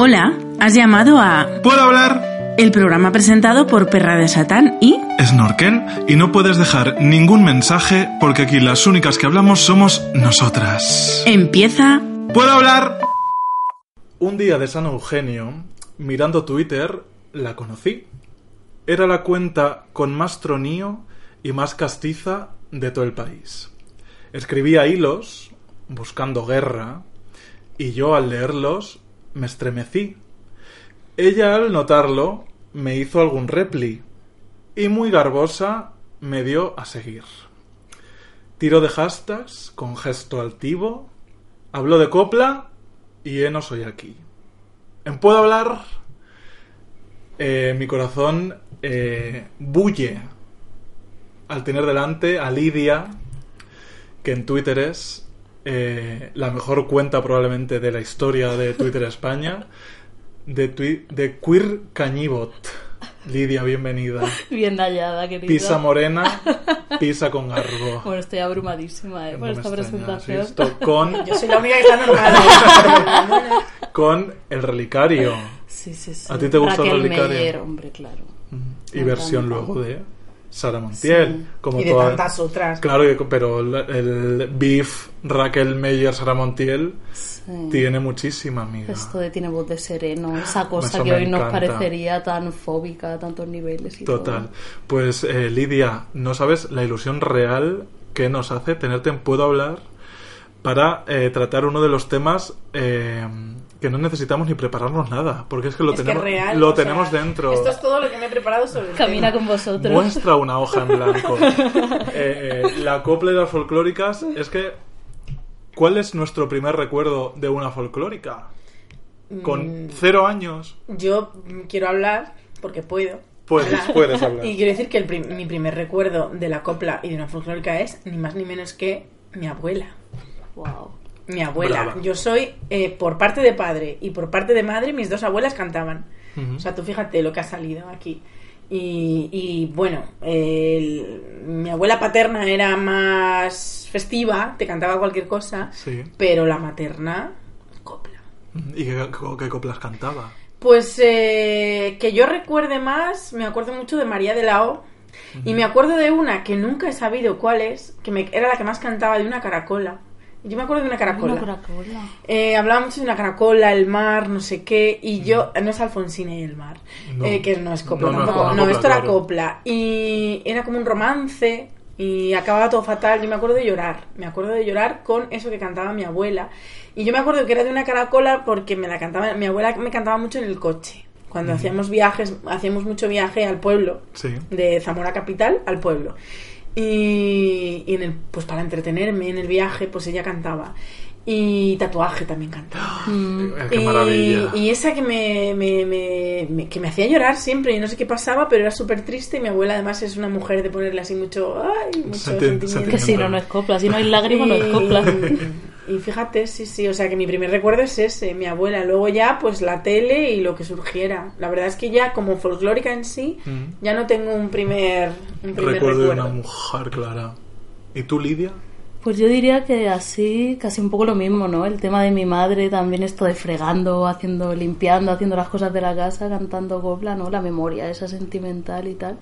Hola, has llamado a ¿Puedo hablar? el programa presentado por Perra de Satán y Snorkel y no puedes dejar ningún mensaje porque aquí las únicas que hablamos somos nosotras. empieza ¿Puedo hablar? Un día de San Eugenio, mirando Twitter, la conocí. Era la cuenta con más tronío y más castiza de todo el país. Escribía hilos, buscando guerra, y yo al leerlos me estremecí. Ella al notarlo me hizo algún repli, y muy garbosa me dio a seguir. Tiro de hashtags con gesto altivo, hablo de copla y no soy aquí. ¿En puedo hablar? Eh, mi corazón eh, bulle al tener delante a Lidia, que en Twitter es eh, la mejor cuenta probablemente de la historia de Twitter España, de, tui- de Queer Cañibot. Lidia, bienvenida. Bien hallada, querida. Pisa morena, pisa con garbo. Bueno, estoy abrumadísima eh, por No esta extraña, ¿has presentación. visto? Con, Yo soy la única que está normal. con el relicario. Sí, sí, sí. ¿A ti te gusta el relicario? Meyer, hombre, claro. Y Me versión encanta. luego de Sara Montiel. Sí. Como y de toda- tantas otras. Claro, pero el, beef Raquel Meyer Sara Montiel Sí. tiene muchísima amiga. Esto de tiene voz de sereno, esa cosa Eso que hoy nos parecería tan fóbica a tantos niveles y Total. todo. Pues eh, Lidia, no sabes la ilusión real que nos hace tenerte en Puedo Hablar para eh, tratar uno de los temas eh, que no necesitamos ni prepararnos nada, porque es que lo Es que tenemos, real, lo sea, tenemos dentro. Esto es todo lo que me he preparado sobre el Camina tema. con vosotros. Muestra una hoja en blanco. Eh, eh, la copla de las folclóricas es que. ¿Cuál es nuestro primer recuerdo de una folclórica? Con Mm. cero años. Yo quiero hablar, porque puedo. Puedes, hablar. puedes hablar. Y quiero decir que el prim- mi primer recuerdo de la copla y de una folclórica es ni más ni menos que mi abuela. Wow. Mi abuela. Brava. Yo soy, eh, por parte de padre y por parte de madre, mis dos abuelas cantaban. Ujú. O sea, tú fíjate lo que ha salido aquí. Y, y, bueno, el- mi abuela paterna era más festiva, te cantaba cualquier cosa, Sí. pero la materna, copla. ¿Y qué, qué coplas cantaba? Pues eh, que yo recuerde más, me acuerdo mucho de María de la O. Y me acuerdo de una que nunca he sabido cuál es, que me, era la que más cantaba, de una caracola. Yo me acuerdo de una caracola. Una Coca-Cola. Eh, hablaba mucho de una caracola, el mar, no sé qué, y yo, no es Alfonsina y el mar, No. eh, que no es copla No, no es tampoco, no, copla, esto era copla, y era como un romance, y acababa todo fatal, yo me acuerdo de llorar, me acuerdo de llorar con eso que cantaba mi abuela, y yo me acuerdo que era de una caracola porque me la cantaba, mi abuela me cantaba mucho en el coche, cuando hacíamos viajes, hacíamos mucho viaje al pueblo, Sí. de Zamora capital al pueblo. Y, y en el, pues para entretenerme en el viaje, pues ella cantaba. Y tatuaje también cantaba. Qué Y- maravilla. Y, esa que me, me- me- me- que me hacía llorar siempre, y no sé qué pasaba, pero era súper triste. Y mi abuela, además, es una mujer de ponerle así mucho. ¡Ay! Mucho Senti- sentimiento. Que si no, no es copla. Si no hay lágrimas, no es copla. Y, fíjate, sí, sí, o sea que mi primer recuerdo es ese, mi abuela. Luego ya, pues la tele y lo que surgiera. La verdad es que ya, como folclórica en sí, Mm. ya no tengo un primer, un primer Recuerdo recuerdo. de una mujer, Clara. ¿Y tú, Lidia? Pues yo diría que así, casi un poco lo mismo, ¿no? El tema de mi madre, también esto de fregando, haciendo, limpiando, haciendo las cosas de la casa, cantando copla, ¿no? La memoria esa sentimental y tal.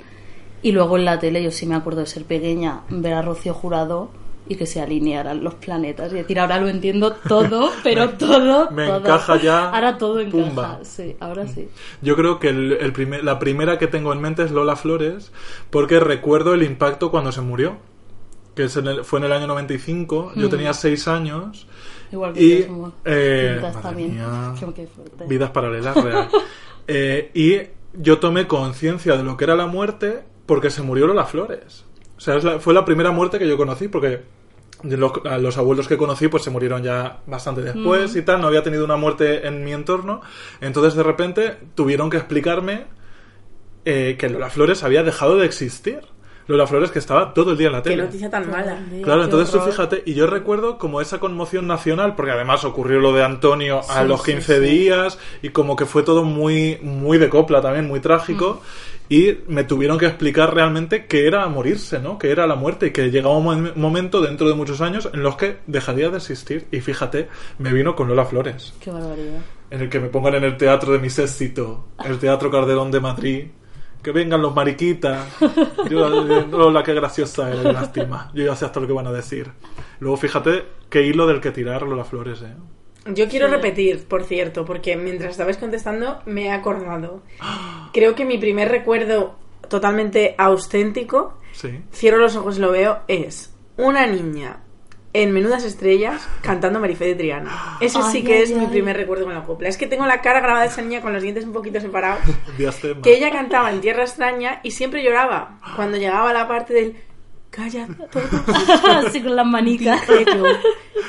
Y luego en la tele, yo sí me acuerdo de ser pequeña, ver a Rocío Jurado y que se alinearan los planetas. Y decir, ahora lo entiendo todo, pero todo, me todo. encaja ya, Ahora todo encaja. pumba. Sí, ahora sí. Yo creo que el, el primer- la primera que tengo en mente es Lola Flores, porque recuerdo el impacto cuando se murió, que es en el- fue en el año 95, yo Mm. tenía 6 años, Igual que y... yo eh, también. mía, Qué- vidas paralelas real. Eh, y yo tomé conciencia de lo que era la muerte porque se murió Lola Flores. O sea, es la- fue la primera muerte que yo conocí porque los, abuelos que conocí pues se murieron ya bastante después y tal, no había tenido una muerte en mi entorno, entonces de repente tuvieron que explicarme eh, que Lola Flores había dejado de existir. Lola Flores que estaba todo el día en la Qué tele. noticia tan mala. Claro, Qué entonces tú fíjate, y yo recuerdo como esa conmoción nacional, porque además ocurrió lo de Antonio a Sí, los sí, 15 sí. días, y como que fue todo muy, muy de copla también, muy trágico, Mm. y me tuvieron que explicar realmente qué era morirse, ¿no? Que era la muerte, y que llegaba un mo- momento dentro de muchos años en los que dejaría de existir. Y fíjate, me vino con Lola Flores, Qué barbaridad. en el que me pongan en el teatro de mi éxito, el Teatro Calderón de Madrid. Que vengan los mariquitas. Yo, qué graciosa eres, lástima. Yo ya sé hasta lo que van a decir. Luego fíjate qué hilo del que tirar Lola Flores, eh. Yo quiero repetir, por cierto, porque mientras estabais contestando me he acordado. Creo que mi primer recuerdo totalmente auténtico, Sí. cierro los ojos y lo veo, es una niña en Menudas Estrellas cantando Marifé de Triana. Ese sí que ay, es mi primer recuerdo con la copla. Es que tengo la cara grabada de esa niña con los dientes un poquito separados. Diastema. que ella cantaba en Tierra Extraña y siempre lloraba cuando llegaba la parte del calla todos Así con las manicas. pero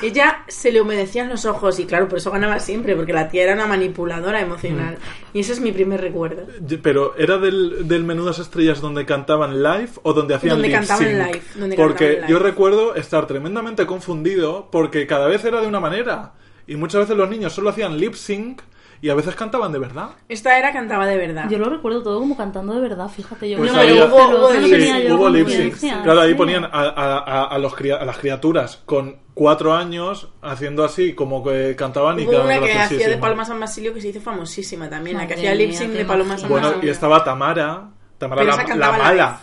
ella se le humedecían los ojos y claro, por eso ganaba siempre, porque la tía era una manipuladora emocional. Y ese es mi primer recuerdo. Pero ¿era del, del Menudas Estrellas donde cantaban live o donde hacían Donde lip cantaban sync? live, donde Porque cantaban yo live. recuerdo estar tremendamente confundido porque cada vez era de una manera. Y muchas veces los niños solo hacían lip sync y a veces cantaban de verdad. Esta era cantaba de verdad. Yo lo recuerdo todo como cantando de verdad, fíjate. Yo Pues no había- lo- Hubo- lip hubo sync. Claro, ahí sí. ponían a, a- a- a los cria- a las criaturas con cuatro años haciendo así, como que cantaban y Hubo una que hacía de. Paloma San Basilio que se hizo famosísima también, la que hacía lip sync de Paloma San Bueno, Basilio. y estaba Tamara, Tamara la, mala,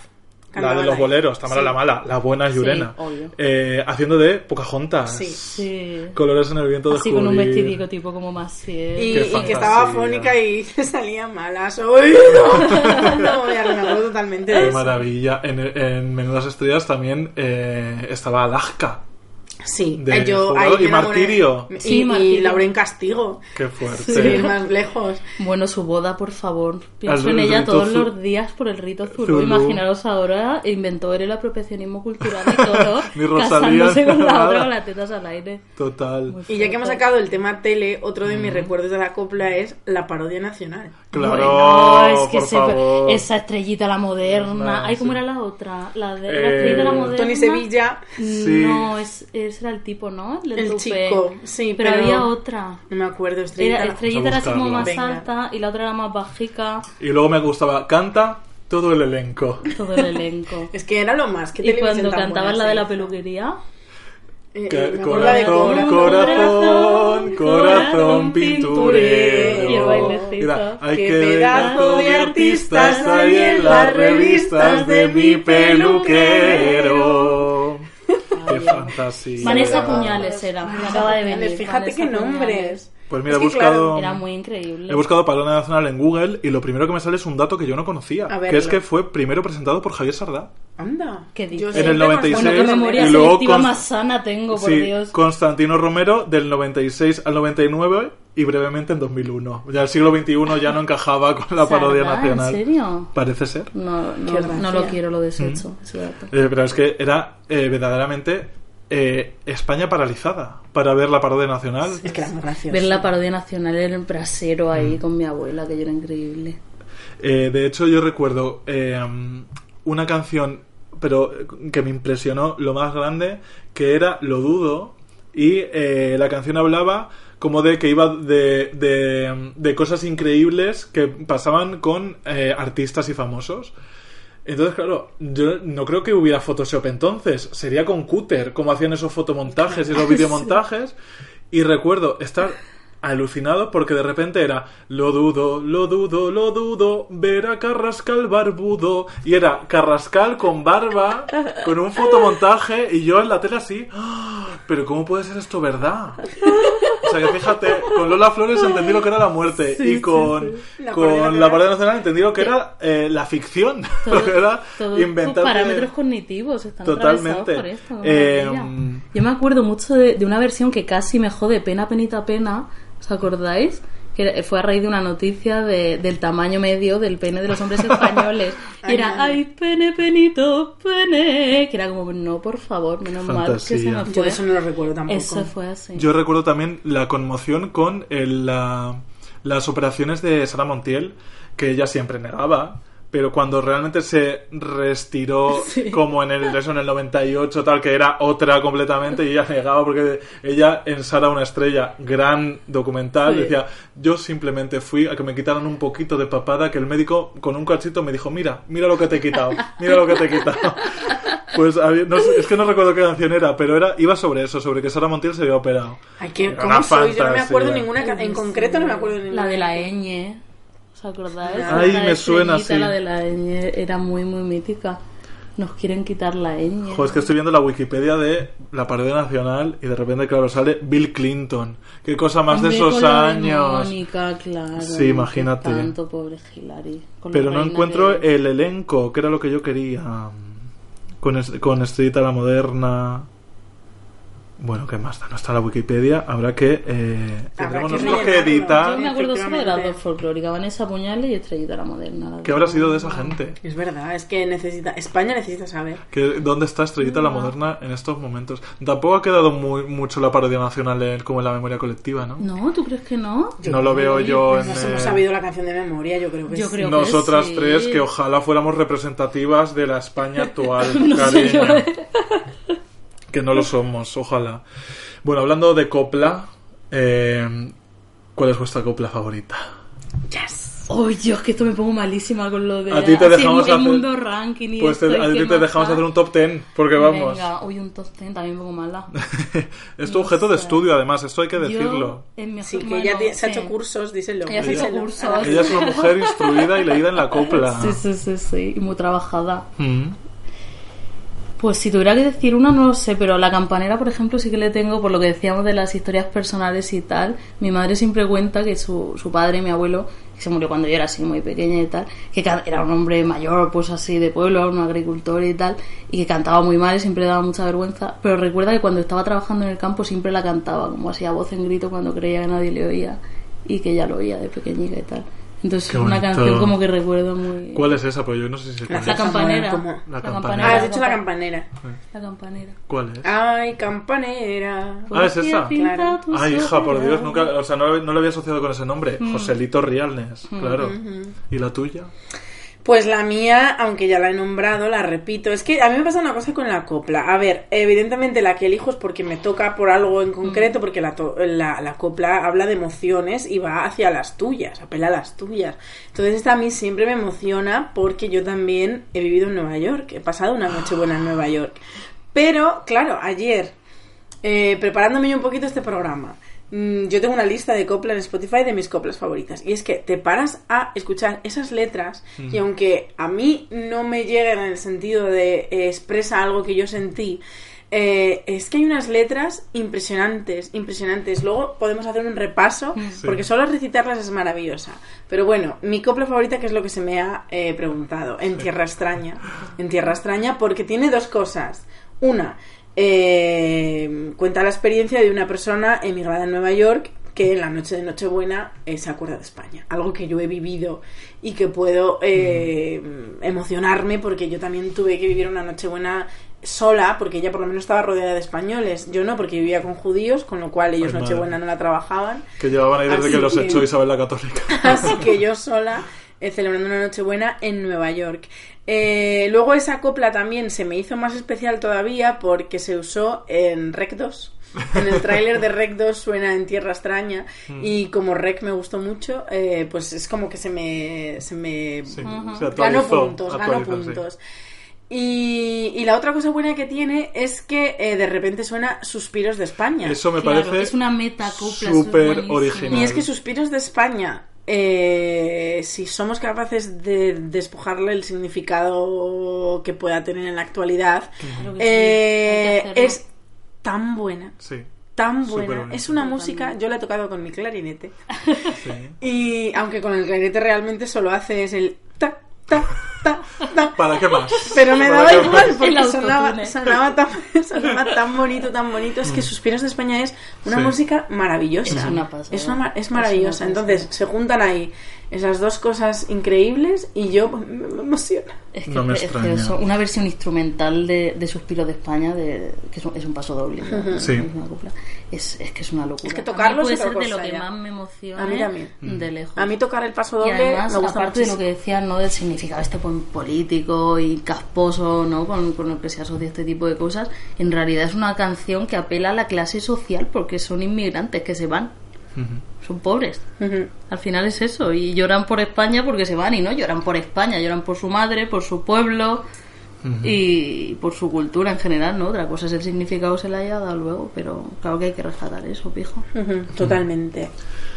la de los boleros, Tamara Sí. la mala, la buena Sí, Llurena, obvio. eh, haciendo de Pocahontas. Sí. Sí. Colores en el viento de Así con un descubrir. vestidico tipo como más fiel. Y, y que estaba fónica y salía mala. Soy no, ya me acuerdo totalmente de Qué eso. maravilla. En, en Menudas Estrellas también eh, estaba Alaska. Sí, de eh, yo ahí Y. Martirio. Y, Sí, Martirio. Laura en castigo. Qué fuerte. Sin ir más lejos. Bueno, su boda, por favor. Pienso en ella todos los días por el rito. Zulu. Imaginaros ahora, inventó el apropiacionismo cultural y todo, Ni Rosalía, casándose con la otra con las tetas al aire. Total. Y ya que hemos sacado el tema tele, otro de mis recuerdos de la copla es la parodia nacional. Claro, Bueno, es que por se- favor. esa estrellita la moderna. Ay, ¿cómo sí. era la otra? La de Eh, la estrellita la moderna. Tony Sevilla, Sí. No, es, ese era el tipo, ¿no? el tupé. chico. Sí, Pero, pero, había otra. No me acuerdo, Estrellita. Era, estrellita era como más Venga. alta y la otra era más bajica. Y luego me gustaba, canta todo el elenco. Todo el elenco. Es que era lo más. que y cuando cantaban la de la peluquería, Eh, Que- eh, la de corazón, Cora. corazón, corazón pinturero. Y el bailecito. Mira, hay Qué que pedazo de artistas hay en las revistas de mi peluquero. Qué fantasía. Vanessa Puñales era. Me acaba de venir. Fíjate Vanessa qué Puñales. nombres. Pues mira, Es he que, claro, buscado... Era muy increíble. He buscado Parodia Nacional en Google y lo primero que me sale es un dato que yo no conocía. Que es que fue primero presentado por Javier Sardá. Anda. ¿Qué dices? En el siempre 96, Bueno, memoria y luego más sana tengo, por sí, Dios. Constantino Romero del 96 al 99 y brevemente en 2001. Ya el siglo XXI ya no encajaba con la parodia nacional. ¿En serio? Parece ser. No, no, no lo quiero, lo desecho. Mm. Eh, pero es que era eh, verdaderamente eh, España paralizada para ver la parodia nacional. Es que era muy gracioso. Ver la parodia nacional en el brasero Mm. ahí con mi abuela, que yo era increíble. Eh, de hecho, yo recuerdo eh, una canción, pero que me impresionó lo más grande, que era Lo Dudo, y eh, la canción hablaba como de que iba de, de, de cosas increíbles que pasaban con eh, artistas y famosos. Entonces, claro, yo no creo que hubiera Photoshop entonces. Sería con Cúter, como hacían esos fotomontajes y esos videomontajes. Y recuerdo estar alucinado porque de repente era lo dudo, lo dudo, lo dudo, ver a Carrascal barbudo. Y era Carrascal con barba, con un fotomontaje y yo en la tele así. ¡Ah! Pero ¿cómo puede ser esto verdad? Sea que fíjate, con Lola Flores entendí lo que era la muerte y con, La con la nacional. parodia nacional entendí lo que era eh, la ficción. Todo- lo que era inventar parámetros cognitivos están Totalmente. por esto. Eh, maravilla. Yo me acuerdo mucho de, de una versión que casi me jode pena, penita, pena. ¿Os acordáis? Que fue a raíz de una noticia de- del tamaño medio del pene de los hombres españoles. y era, ay, pene, penito, pene. Que era como, no, por favor, menos mal que se me Yo fue. de eso no lo recuerdo tampoco. Eso fue así. Yo recuerdo también la conmoción con el, la- las operaciones de Sara Montiel, que ella siempre negaba, pero cuando realmente se reestiró Sí. como en el, eso en el 98, tal, que era otra completamente, y ella negaba porque ella en Sara una estrella, gran documental, Sí. decía, yo simplemente fui a que me quitaran un poquito de papada, que el médico con un cachito me dijo, mira, mira lo que te he quitado, mira lo que te he quitado. Pues había- no es que no recuerdo qué canción era, pero era iba sobre eso, sobre que Sara Montiel se había operado. Ay, que, Era ¿cómo una soy? Yo no me acuerdo fantasía. ninguna En concreto no me acuerdo de ninguna. La de la ñ. ¿Os acordáis? Ay, La me suena, estrellita, sí. La de la ñ era muy, muy mítica. Nos quieren quitar la ñ. Joder, es que estoy viendo la Wikipedia de la parodia nacional y de repente, claro, sale Bill Clinton. Qué cosa más de Hombre, esos de años. Mónica, claro. Sí, imagínate. Tanto, pobre la Pero no encuentro de- el elenco, que era lo que yo quería. Con, con Estrellita la Moderna. Bueno, ¿qué más? No está la Wikipedia. Habrá que. Eh, tendremos que nosotros que editar. Yo me acuerdo solo de las dos folclóricas, Vanessa Puñales y Estrellita la Moderna. las ¿Qué habrá sido de esa gente? Es verdad, es que necesita. España necesita saber. ¿Qué- ¿Dónde está Estrellita la Moderna en estos momentos? Tampoco ha quedado muy, mucho la parodia nacional en- como en la memoria colectiva, ¿no? No, ¿tú crees que no? No lo veo yo en. Nos eh, hemos sabido la canción de memoria, yo creo que Yo sí. creo que Nosotras sí. tres, que ojalá fuéramos representativas de la España actual, No sé cariño. yo, ¿eh? Que no lo somos, ojalá. Bueno, hablando de copla, eh, ¿cuál es vuestra copla favorita? Yes. Ay, Dios, que esto me pongo malísima con lo de. A ti te dejamos el hacer- mundo ranking y Pues te- esto, a ti te dejamos hacer un top ten, porque vamos. Venga, hoy un top 10 también me pongo mala. es tu No objeto de sé. estudio, además, esto hay que Yo, decirlo. en mi Sí, que ella ti- se ha sí. hecho cursos, díselo. Ella se ha hecho díselo. cursos. Ella es una mujer instruida y leída en la copla. Sí, sí, sí, sí, y muy trabajada. Mm. Pues si tuviera que decir una, no lo sé, pero la campanera, por ejemplo, sí que le tengo, por lo que decíamos de las historias personales y tal. Mi madre siempre cuenta que su, su padre, mi abuelo, que se murió cuando yo era así muy pequeña y tal, que era un hombre mayor, pues así de pueblo, un agricultor y tal, y que cantaba muy mal y siempre daba mucha vergüenza, pero recuerda que cuando estaba trabajando en el campo siempre la cantaba, como así a voz en grito cuando creía que nadie le oía y que ella lo oía de pequeñita y tal. Entonces es una canción como que recuerdo muy... ¿Cuál es esa? Pero yo no sé si La es. campanera. La La campanera. Ah, has dicho la campanera. La campanera. ¿Cuál es? Ay, campanera. Ah, es esa. Claro. Ay, hija, por Dios, nunca, o sea, no, no lo había asociado con ese nombre. Mm. Joselito Rialnes, claro. ¿Y la tuya? Pues la mía, aunque ya la he nombrado, la repito. Es que a mí me pasa una cosa con la copla. A ver, evidentemente la que elijo es porque me toca por algo en concreto, porque la, to- la, la copla habla de emociones y va hacia las tuyas, apela a las tuyas. Entonces esta a mí siempre me emociona porque yo también he vivido en Nueva York, he pasado una noche buena en Nueva York. Pero, claro, ayer, eh, preparándome yo un poquito este programa, mm, yo tengo una lista de copla en Spotify de mis coplas favoritas. Y es que te paras a escuchar esas letras y aunque a mí no me lleguen en el sentido de eh, expresa algo que yo sentí, eh, es que hay unas letras impresionantes, impresionantes. Luego podemos hacer un repaso, porque solo recitarlas es maravillosa. Pero bueno, mi copla favorita, que es lo que se me ha eh, preguntado, en Tierra Extraña. En Tierra Extraña, porque tiene dos cosas. Una, eh, cuenta la experiencia de una persona emigrada en Nueva York que en la noche de Nochebuena eh, se acuerda de España. Algo que yo he vivido y que puedo eh, emocionarme porque yo también tuve que vivir una Nochebuena sola, porque ella por lo menos estaba rodeada de españoles. Yo no, porque vivía con judíos, con lo cual ellos Ay, madre. Nochebuena no la trabajaban. Que llevaban ahí desde Así que los que- echó Isabel la Católica. Así que yo sola, eh, celebrando una Nochebuena en Nueva York. Eh, luego esa copla también se me hizo más especial todavía porque se usó en Rec 2. En el tráiler de Rec 2 suena en Tierra Extraña y como Rec me gustó mucho, eh, pues es como que se me, se me Sí, se ganó puntos, ganó actualizó, sí. puntos. Y, y la otra cosa buena que tiene es que eh, de repente suena Suspiros de España. Eso me Claro, parece es una es súper original. Y es que Suspiros de España, eh, si somos capaces de despojarle el significado que pueda tener en la actualidad, Claro que sí, eh, es tan buena, Sí, tan buena. Es una música, yo la he tocado con mi clarinete. sí. Y aunque con el clarinete realmente solo hace es el ta, ta, ta, ¿Para qué más? Pero me ¿Para daba igual porque sonaba, sonaba, tan, sonaba tan bonito, tan bonito. Es que Suspiros de España es una Sí. música maravillosa. Es una pasada. Es, una es Es una maravillosa. Entonces se juntan ahí esas dos cosas increíbles y yo me, me emociona. Es que, No me es que extraña. eso, una versión instrumental de, de Suspiro de España, de, que es un, es un paso doble, ¿no? Sí. Es. Es, que es una locura. Es que tocarlo puede ser de lo que ya. más me emociona. A mí también. De lejos. A mí tocar el paso y doble además, me gusta aparte de lo que decían, ¿no? Del significado este político y casposo, ¿no? Con, con el que se asocia este tipo de cosas, en realidad es una canción que apela a la clase social porque son inmigrantes que se van. Son pobres. Al final es eso. Y lloran por España porque se van y no lloran por España, lloran por su madre, por su pueblo y por su cultura en general, ¿no? Otra cosa es el significado se le haya dado luego, pero claro que hay que rescatar eso, pijo. Totalmente.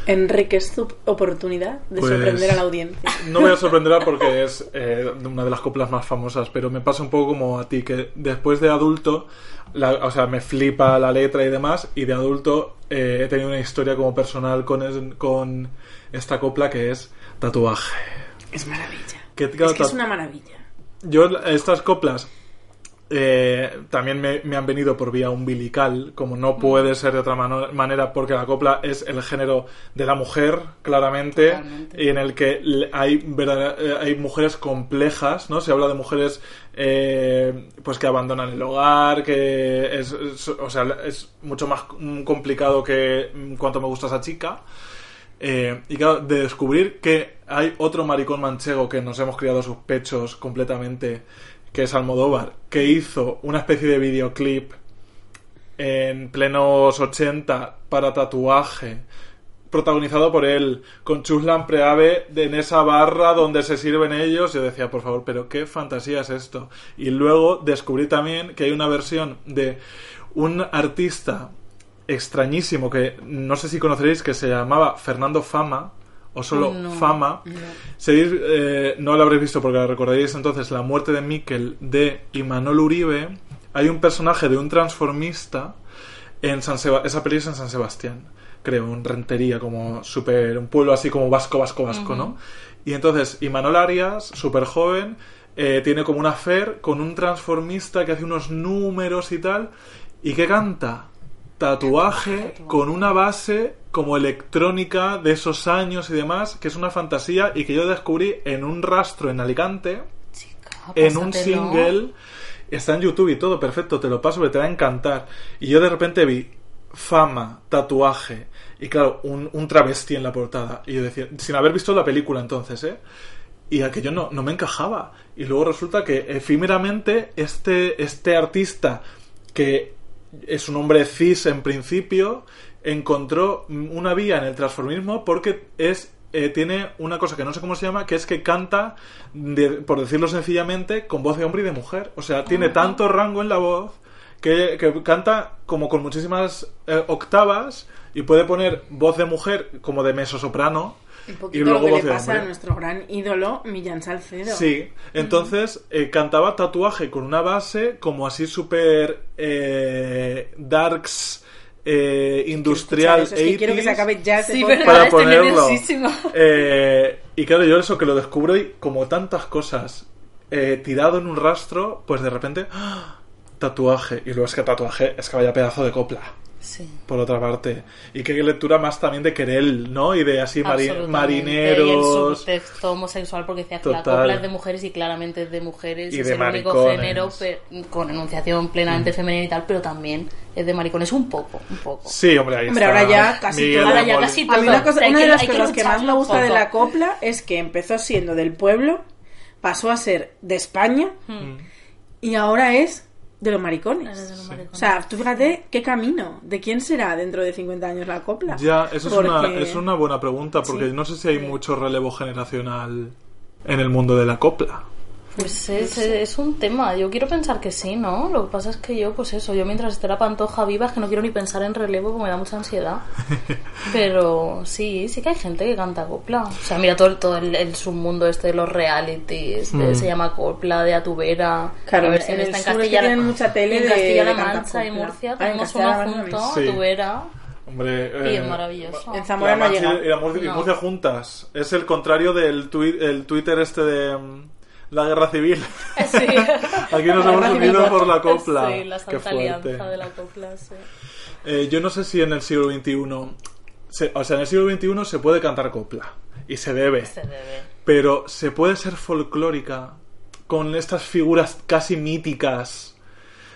Enrique, es tu oportunidad de Pues- sorprender a la audiencia. No me sorprenderá porque es eh, una de las coplas más famosas, pero me pasa un poco como a ti, que después de adulto, la- o sea, me flipa la letra y demás, y de adulto eh, he tenido una historia como personal con, es- con esta copla que es tatuaje. Es maravilla. Que, claro, es que es una maravilla. Yo estas coplas eh, también me, me han venido por vía umbilical, como no puede ser de otra manera, porque la copla es el género de la mujer, claramente, Totalmente. y en el que hay, eh, hay mujeres complejas, ¿no? Se habla de mujeres eh, pues que abandonan el hogar, que es, es- o sea, es mucho más mm, complicado que mm, cuánto me gusta esa chica. Eh, y claro, de descubrir que hay otro maricón manchego que nos hemos criado sus pechos completamente, que es Almodóvar, que hizo una especie de videoclip en plenos 80 para tatuaje, protagonizado por él, con Chuslan Preave en esa barra donde se sirven ellos. Yo decía, por favor, pero qué fantasía es esto. Y luego descubrí también que hay una versión de un artista extrañísimo que no sé si conoceréis que se llamaba Fernando Fama o solo No, Fama. Seguís, eh, no lo habréis visto porque recordaréis entonces la muerte de Miquel de Imanol Uribe. Hay un personaje de un transformista en San esa peli es en San Sebastián, creo, en Rentería, como super, un pueblo así como vasco, vasco, vasco, ¿no? Y entonces Imanol Arias, súper joven, eh, tiene como una fer con un transformista que hace unos números y tal, y que canta tatuaje con una base como electrónica de esos años y demás, que es una fantasía y que yo descubrí en un rastro en Alicante, Chica, en un single, está en YouTube y todo, perfecto, te lo paso, que te va a encantar. Y yo de repente vi fama, tatuaje, y claro, un, un travesti en la portada. Y yo decía, sin haber visto la película entonces, ¿eh? Y aquello no, no me encajaba. Y luego resulta que efímeramente este, este artista, que es un hombre cis en principio, encontró una vía en el transformismo porque es eh, tiene una cosa que no sé cómo se llama, que es que canta, de- por decirlo sencillamente, con voz de hombre y de mujer. O sea, tiene tanto rango en la voz que, que canta como con muchísimas eh, octavas y puede poner voz de mujer como de mesosoprano Un y poquito luego lo que voz le de pasa a nuestro gran ídolo, Millán Salcedo. Sí, entonces eh, cantaba tatuaje con una base como así súper eh, darks, eh, industrial, eso, es que quiero que se 80s, acabe ya este Sí, podcast. ¿verdad? para Estoy ponerlo. Eh, y claro, yo eso que lo descubro y como tantas cosas eh, tirado en un rastro, pues de repente ¡ah! tatuaje y luego es que tatuaje es que vaya pedazo de copla. Sí. Por otra parte. Y qué lectura más también de Querel, ¿no? Y de así mari- Absolutamente. Y el marineros. subtexto homosexual, porque decía que la copla es de mujeres y claramente es de mujeres. Y es de el único maricones. género pe- con enunciación plenamente femenina y tal, pero también es de maricones un poco, un poco. Sí, hombre, ahí Hombre, está. ahora ya casi Miguel todo. Ahora ya casi A mí todo. una, cosa- una que- de las que cosas que más me gusta de la copla es que empezó siendo del pueblo, pasó a ser de España Mm. y ahora es de los maricones. De los maricones. O sea, tú fíjate qué camino, de quién será dentro de 50 años la copla. Ya, eso es, una, es una buena pregunta, porque Sí. no sé si hay mucho relevo generacional en el mundo de la copla. Pues es, es un tema, yo quiero pensar que sí, ¿no? Lo que pasa es que yo, pues eso, yo mientras esté la pantoja viva es que no quiero ni pensar en relevo porque me da mucha ansiedad. Pero sí, sí que hay gente que canta copla. O sea, mira todo, el- todo el, el submundo este de los realities, de- Mm. se llama copla, de Atubera. Claro, a ver en si el está en Castilla, tienen mucha tele en de- cantar Mancha y copla. Murcia Ah, en tenemos uno Mancha junto, Sí. Atubera. Hombre, Y eh, es maravilloso. En Zamora la no y la Murcia, y No. Murcia juntas. Es el contrario del tui- el Twitter este de, mm, La guerra civil. Sí. Aquí nos hemos unido por la copla. Sí, la Qué santa fuerte. alianza de la copla, sí. Eh, yo no sé si en el siglo XXI. se- o sea, en el siglo XXI se puede cantar copla. Y se debe. Se debe. Pero se puede ser folclórica con estas figuras casi míticas.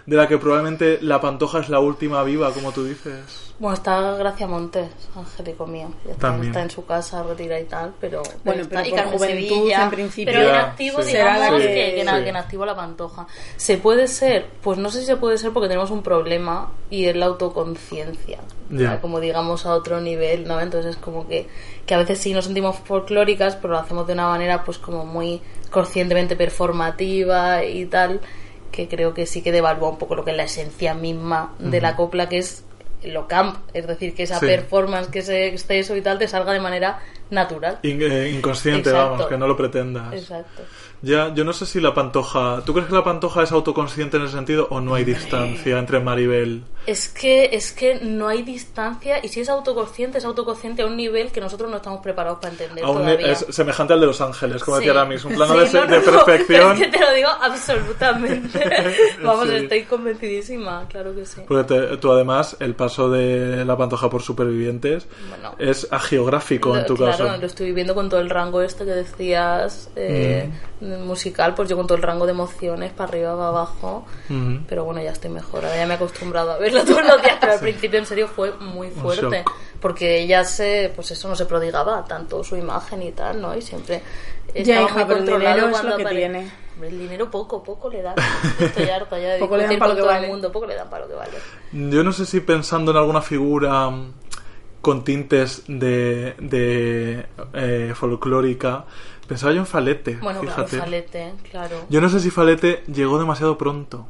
De la que probablemente la pantoja es la última viva, como tú dices. Bueno, está Gracia Montes, Angélico mío. Ya está, También. está en su casa, retira y tal, pero... Bueno, está- pero y por Carmen juventud, Sevilla, en principio. Pero en activo, sí. Será digamos, la que, que- que, en- sí. que en activo la pantoja. ¿Se puede ser? Pues no sé si se puede ser porque tenemos un problema y es la autoconciencia. Ya. Como digamos a otro nivel, ¿no? Entonces es como que, que a veces sí nos sentimos folclóricas, pero lo hacemos de una manera pues como muy conscientemente performativa y tal, que creo que sí que devalúa un poco lo que es la esencia misma de la copla, que es lo camp, es decir, que esa Sí. performance, que ese exceso y tal te salga de manera natural. In- eh, inconsciente, Exacto. vamos, que no lo pretendas. Exacto. Ya, yo no sé si la pantoja. ¿Tú crees que la pantoja es autoconsciente en ese sentido o no hay distancia entre Maribel? Es que, es que no hay distancia y si es autoconsciente, es autoconsciente a un nivel que nosotros no estamos preparados para entender A un- todavía. es semejante al de Los Ángeles, como Sí. decía Aramis. Un plano Sí, de, se- no, de no, perfección. Es que te lo digo absolutamente. Vamos, Sí. estoy convencidísima, claro que sí. Porque te- tú además, el paso de la pantoja por supervivientes Bueno. es agiográfico en Lo- tu claro, caso. lo estoy viviendo con todo el rango este que decías eh, musical, pues yo con todo el rango de emociones, para arriba, para abajo. Ujú. Pero bueno, ya estoy mejor, ahora ya me he acostumbrado a verlo todos los días, pero al principio en serio fue muy fuerte, porque ella se, pues eso no se prodigaba tanto su imagen y tal, ¿no? Y siempre Ya, estaba hija, muy pero el controlado dinero es cuando lo que apare- tiene. Hombre, El dinero poco, poco le dan. Estoy harta ya de Poco le dan para lo que todo vale. el mundo, poco le dan para lo que vale. Yo no sé si pensando en alguna figura mm, con tintes de, de eh, folclórica, pensaba yo en Falete, Bueno, claro, fíjate. Falete, claro. Yo no sé si Falete llegó demasiado pronto.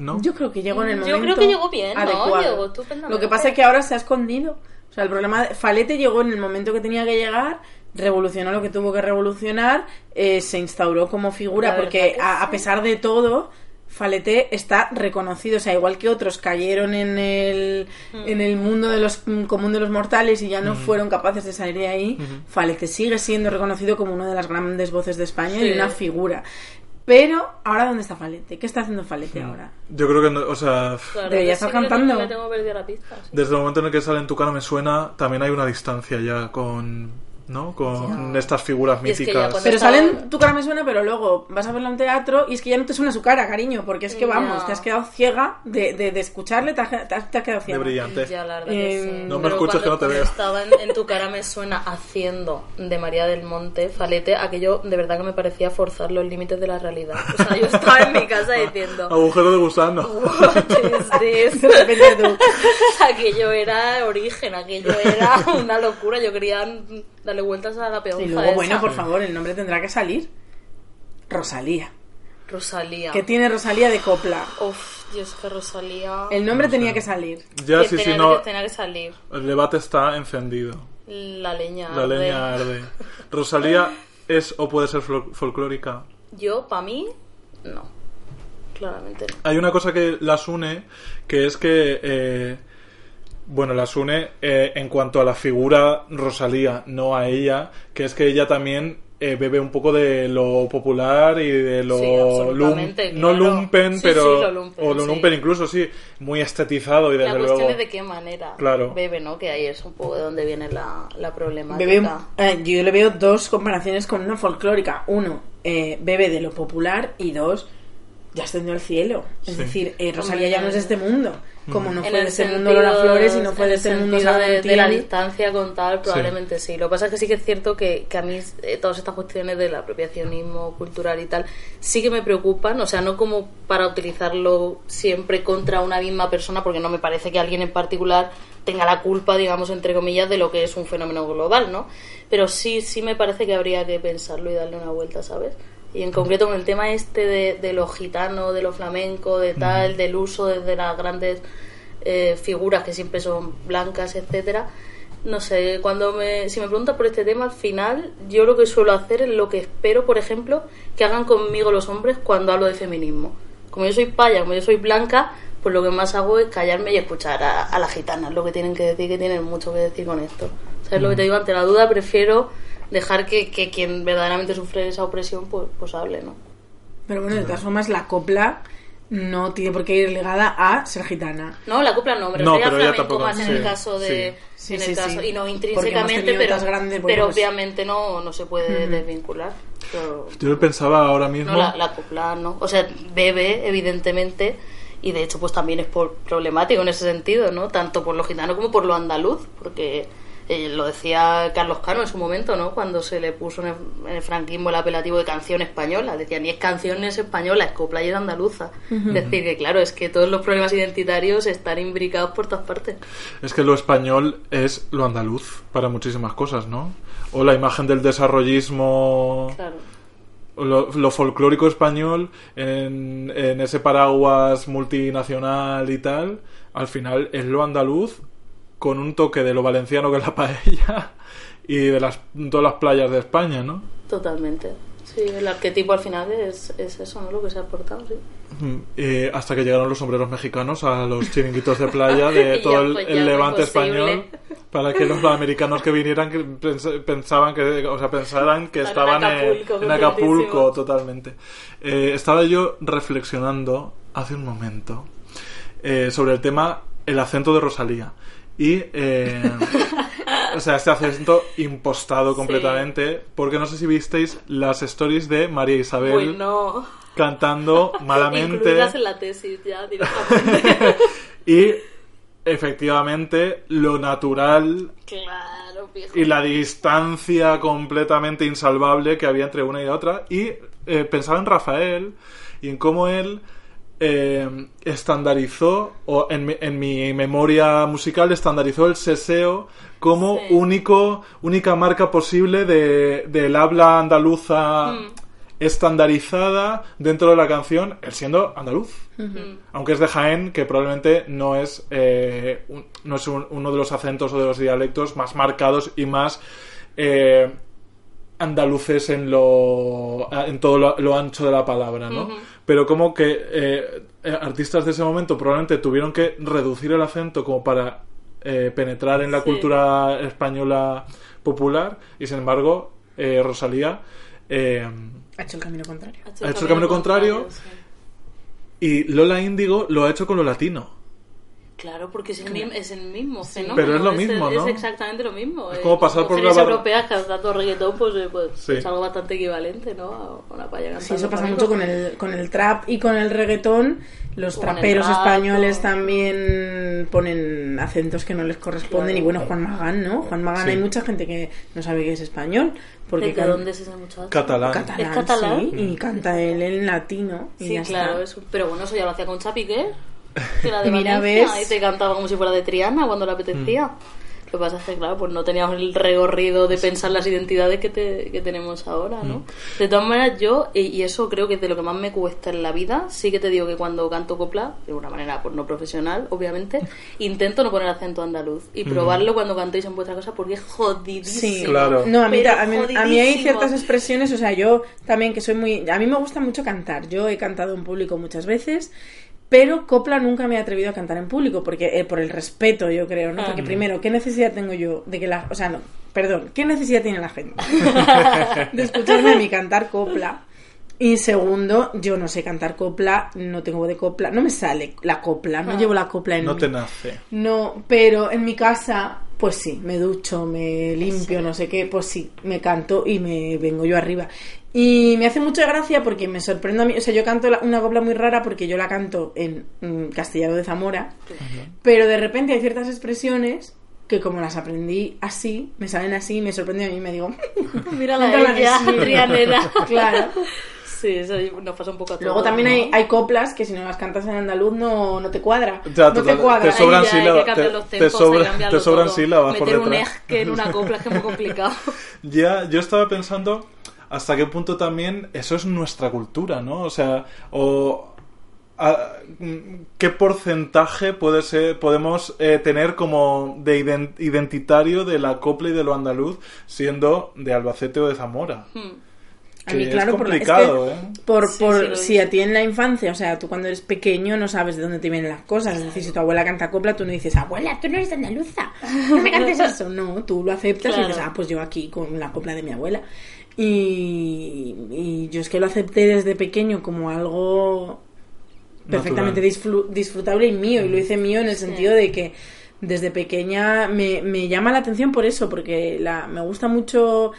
¿No? Yo creo que llegó en el Yo momento creo que llegó bien, ¿no? Llegó estupendamente. Lo que pasa es que ahora se ha escondido. O sea, el problema de Falete llegó en el momento que tenía que llegar, revolucionó lo que tuvo que revolucionar, eh, se instauró como figura, porque que a, a pesar de todo, Falete está reconocido, o sea, igual que otros cayeron en el, Mm. en el mundo de los mm, común de los mortales y ya no fueron capaces de salir de ahí, Falete sigue siendo reconocido como una de las grandes voces de España y una figura. Pero, ¿ahora dónde está Falete? ¿Qué está haciendo Falete ahora? Yo creo que, no- o sea, Claro, Debería estar sí que le cantando. tengo- Le pista. sí. desde el momento en el que sale en tu cara me suena, también hay una distancia ya con, ¿no? Con estas figuras es que míticas. Pero estaba- salen tu cara me suena, pero luego vas a verla en teatro y es que ya no te suena su cara, cariño, porque es que vamos, te has quedado ciega de, de, de escucharle, te has, te quedado de ciega. brillante. Ya, la verdad que Eh, sí. No me Pero escuches, que no te veo. estaba en, en tu cara me suena haciendo de María del Monte, Falete, aquello de verdad que me parecía forzar los límites de la realidad. O sea, yo estaba en mi casa diciendo, Agujero de gusano. What is this? De repente tú. aquello era origen, aquello era una locura. Yo quería darle vueltas a la peonza Y luego, esa. bueno, por favor, el nombre tendrá que salir. Rosalía. Rosalía. ¿Qué tiene Rosalía de copla? Uf, Dios, que Rosalía... El nombre tenía que salir. Ya, que sí, sí, no. que, tenía que salir. El debate está encendido. La leña. La arde. leña arde. Rosalía es o puede ser fol- folclórica. Yo, para mí, no. Claramente no. Hay una cosa que las une, que es que, eh, bueno, las une eh, en cuanto a la figura Rosalía, no a ella, que es que ella también eh, bebe un poco de lo popular y de lo Sí, lum- no claro. lumpen, Sí, pero sí, lo lumpen, o lo sí. lumpen incluso, sí, muy estetizado y desde La cuestión luego es de qué manera Claro. bebe, ¿no? Que ahí es un poco de donde viene la, la problemática. Bebe, eh, yo le veo dos comparaciones con una folclórica. Uno, eh, bebe de lo popular y dos, ya ascendió al cielo. Es Sí. decir, eh, Rosalía ya no es de este mundo. Como no En fue el de este mundo Lola Flores y no fue de el este mundo de, de la distancia con tal, probablemente sí. Lo que pasa es que sí que es cierto que, que a mí eh, todas estas cuestiones del apropiacionismo cultural y tal sí que me preocupan, o sea, no como para utilizarlo siempre contra una misma persona, porque no me parece que alguien en particular tenga la culpa, digamos, entre comillas, de lo que es un fenómeno global, ¿no? Pero sí, sí me parece que habría que pensarlo y darle una vuelta, ¿sabes? Y en concreto con el tema este de, de lo gitano, de lo flamenco, de tal, del uso desde las grandes eh, figuras que siempre son blancas, etcétera. No sé, cuando me, si me preguntas por este tema, al final yo lo que suelo hacer es lo que espero, por ejemplo, que hagan conmigo los hombres cuando hablo de feminismo. Como yo soy paya, como yo soy blanca, pues lo que más hago es callarme y escuchar a, a las gitanas lo que tienen que decir, que tienen mucho que decir con esto. ¿Sabes lo que te digo? Ante la duda prefiero dejar que, que quien verdaderamente sufre esa opresión, pues, pues hable, ¿no? Pero bueno, de todas formas, la copla no tiene por qué ir ligada a ser gitana. No, la copla no, me No, refería a flamenco tampoco, más en sí, el caso de... sí. en Sí, el sí, caso, sí. Y no intrínsecamente, pero, grandes, bueno, pero pues- obviamente no, no se puede desvincular. Pero- Yo pensaba ahora mismo... no, la, la copla no. O sea, bebe, evidentemente, y de hecho pues también es por, problemático en ese sentido, ¿no? Tanto por lo gitano como por lo andaluz, porque eh, lo decía Carlos Cano en su momento, ¿no? Cuando se le puso en el, en el franquismo el apelativo de canción española. Decía, ni es canción ni es española, es copla y es andaluza. Es decir, que claro, es que todos los problemas identitarios están imbricados por todas partes. Es que lo español es lo andaluz para muchísimas cosas, ¿no? O la imagen del desarrollismo, Claro. o lo, lo folclórico español en, en ese paraguas multinacional y tal, al final es lo andaluz con un toque de lo valenciano que es la paella y de las, todas las playas de España, ¿no? Totalmente. Sí, el arquetipo al final es, es eso, ¿no? Lo que se ha aportado, sí. Mm, eh, hasta que llegaron los sombreros mexicanos a los chiringuitos de playa de todo ya, el, pues, el fue levante español para que los americanos que vinieran que pens- pensaban que o sea pensaran que Estaban en Acapulco, en Acapulco totalmente Eh, estaba yo reflexionando hace un momento eh, sobre el tema el acento de Rosalía y eh, o sea este acento impostado completamente porque no sé si visteis las stories de María Isabel Bueno, cantando malamente. incluidas en la tesis ya directamente. y efectivamente lo natural claro, y la distancia completamente insalvable que había entre una y otra. Y eh, pensaba en Rafael y en cómo él eh, estandarizó o en mi, en mi memoria musical estandarizó el seseo como Sí. único única marca posible de, del habla andaluza Mm. estandarizada dentro de la canción él siendo andaluz aunque es de Jaén, que probablemente no es, eh, un- no es un- uno de los acentos o de los dialectos más marcados y más eh, andaluces en lo en todo lo, lo ancho de la palabra, ¿no? Pero como que eh, eh, artistas de ese momento probablemente tuvieron que reducir el acento como para eh, penetrar en la Sí. cultura española popular y sin embargo eh, Rosalía eh, Ha hecho el camino contrario. ha hecho el camino contrario. sí. y Lola Índigo lo ha hecho con lo latino. Claro, porque es el, mismo, es el mismo fenómeno. Pero es lo mismo, es, ¿no? exactamente lo mismo. Es Eh, como pasar por la bar- europeas cantando reggaetón, pues, eh, pues Sí. es algo bastante equivalente, ¿no? A una paya Sí, eso pasa mucho con el, con el trap y con el reggaetón. Los Con traperos rap, españoles con- también ponen acentos que no les corresponden. Claro. Y bueno, Juan Magán, ¿no? Juan Magán Sí. hay mucha gente que no sabe que es español. Porque ¿De can- dónde es ese muchacho? Catalán. catalán, ¿Es catalán? sí, y canta él en latino. Y Sí, ya claro, está. es un- pero bueno, eso ya lo hacía con Chapi, ¿qué? Que era de Mira, Valencia, ¿ves? y te cantaba como si fuera de Triana cuando le apetecía. Mm. Lo que pasa es que, claro, pues no teníamos el recorrido de pensar las identidades que, te- que tenemos ahora, Mm. ¿no? De todas maneras, yo, y y eso creo que es de lo que más me cuesta en la vida, sí que te digo que cuando canto copla, de una manera pues no profesional, obviamente, intento no poner acento andaluz y probarlo cuando cantéis en vuestra casa porque es jodidísimo. Sí, Claro. No, a mí, a, mí, a mí hay ciertas expresiones, o sea, yo también que soy muy... A mí me gusta mucho cantar, yo he cantado en público muchas veces, pero copla nunca me he atrevido a cantar en público, porque eh, por el respeto, yo creo, ¿no? Ah. Porque primero, ¿qué necesidad tengo yo de que la... O sea, no, perdón, ¿qué necesidad tiene la gente de escucharme a mí cantar copla? Y segundo, yo no sé cantar copla, no tengo voz de copla, no me sale la copla, no Ah. llevo la copla en No mí. te nace. No, pero en mi casa, pues sí, me ducho, me limpio, no sé qué, pues sí, me canto y me vengo yo arriba. Y me hace mucha gracia porque me sorprende a mí, o sea, yo canto la- una copla muy rara porque yo la canto en mm, castellano de Zamora, pero de repente hay ciertas expresiones que como las aprendí así, me salen así y me sorprende a mí y me digo, Mira la Nunca la trianera. claro. Sí, eso nos pasa un poco a todos. Luego también ¿no? hay, hay coplas que si no las cantas en andaluz no, no te cuadra. Ya, no te total, cuadra. te sobran sílabas, te- los te sobra- te sobran sílabas por Meter un detrás. ej que en una copla es que es muy complicado. Ya, yo estaba pensando hasta qué punto también eso es nuestra cultura, ¿no? O sea, o a- qué porcentaje puede ser, podemos eh, tener como de ident- identitario de la copla y de lo andaluz siendo de Albacete o de Zamora. Hmm. A mí, Que claro, es por complicado, que ¿eh? Por, Sí, por sí, lo si a ti en la infancia, o sea, tú cuando eres pequeño no sabes de dónde te vienen las cosas. Es decir, si tu abuela canta copla, tú no dices, abuela, tú no eres andaluza, no me cantes eso. No, tú lo aceptas y dices, ah, pues yo aquí con la copla de mi abuela. Y, y yo es que lo acepté desde pequeño como algo perfectamente disfru- disfrutable y mío. Y lo hice mío en el sentido de que desde pequeña me, me llama la atención por eso, porque la, me gusta mucho.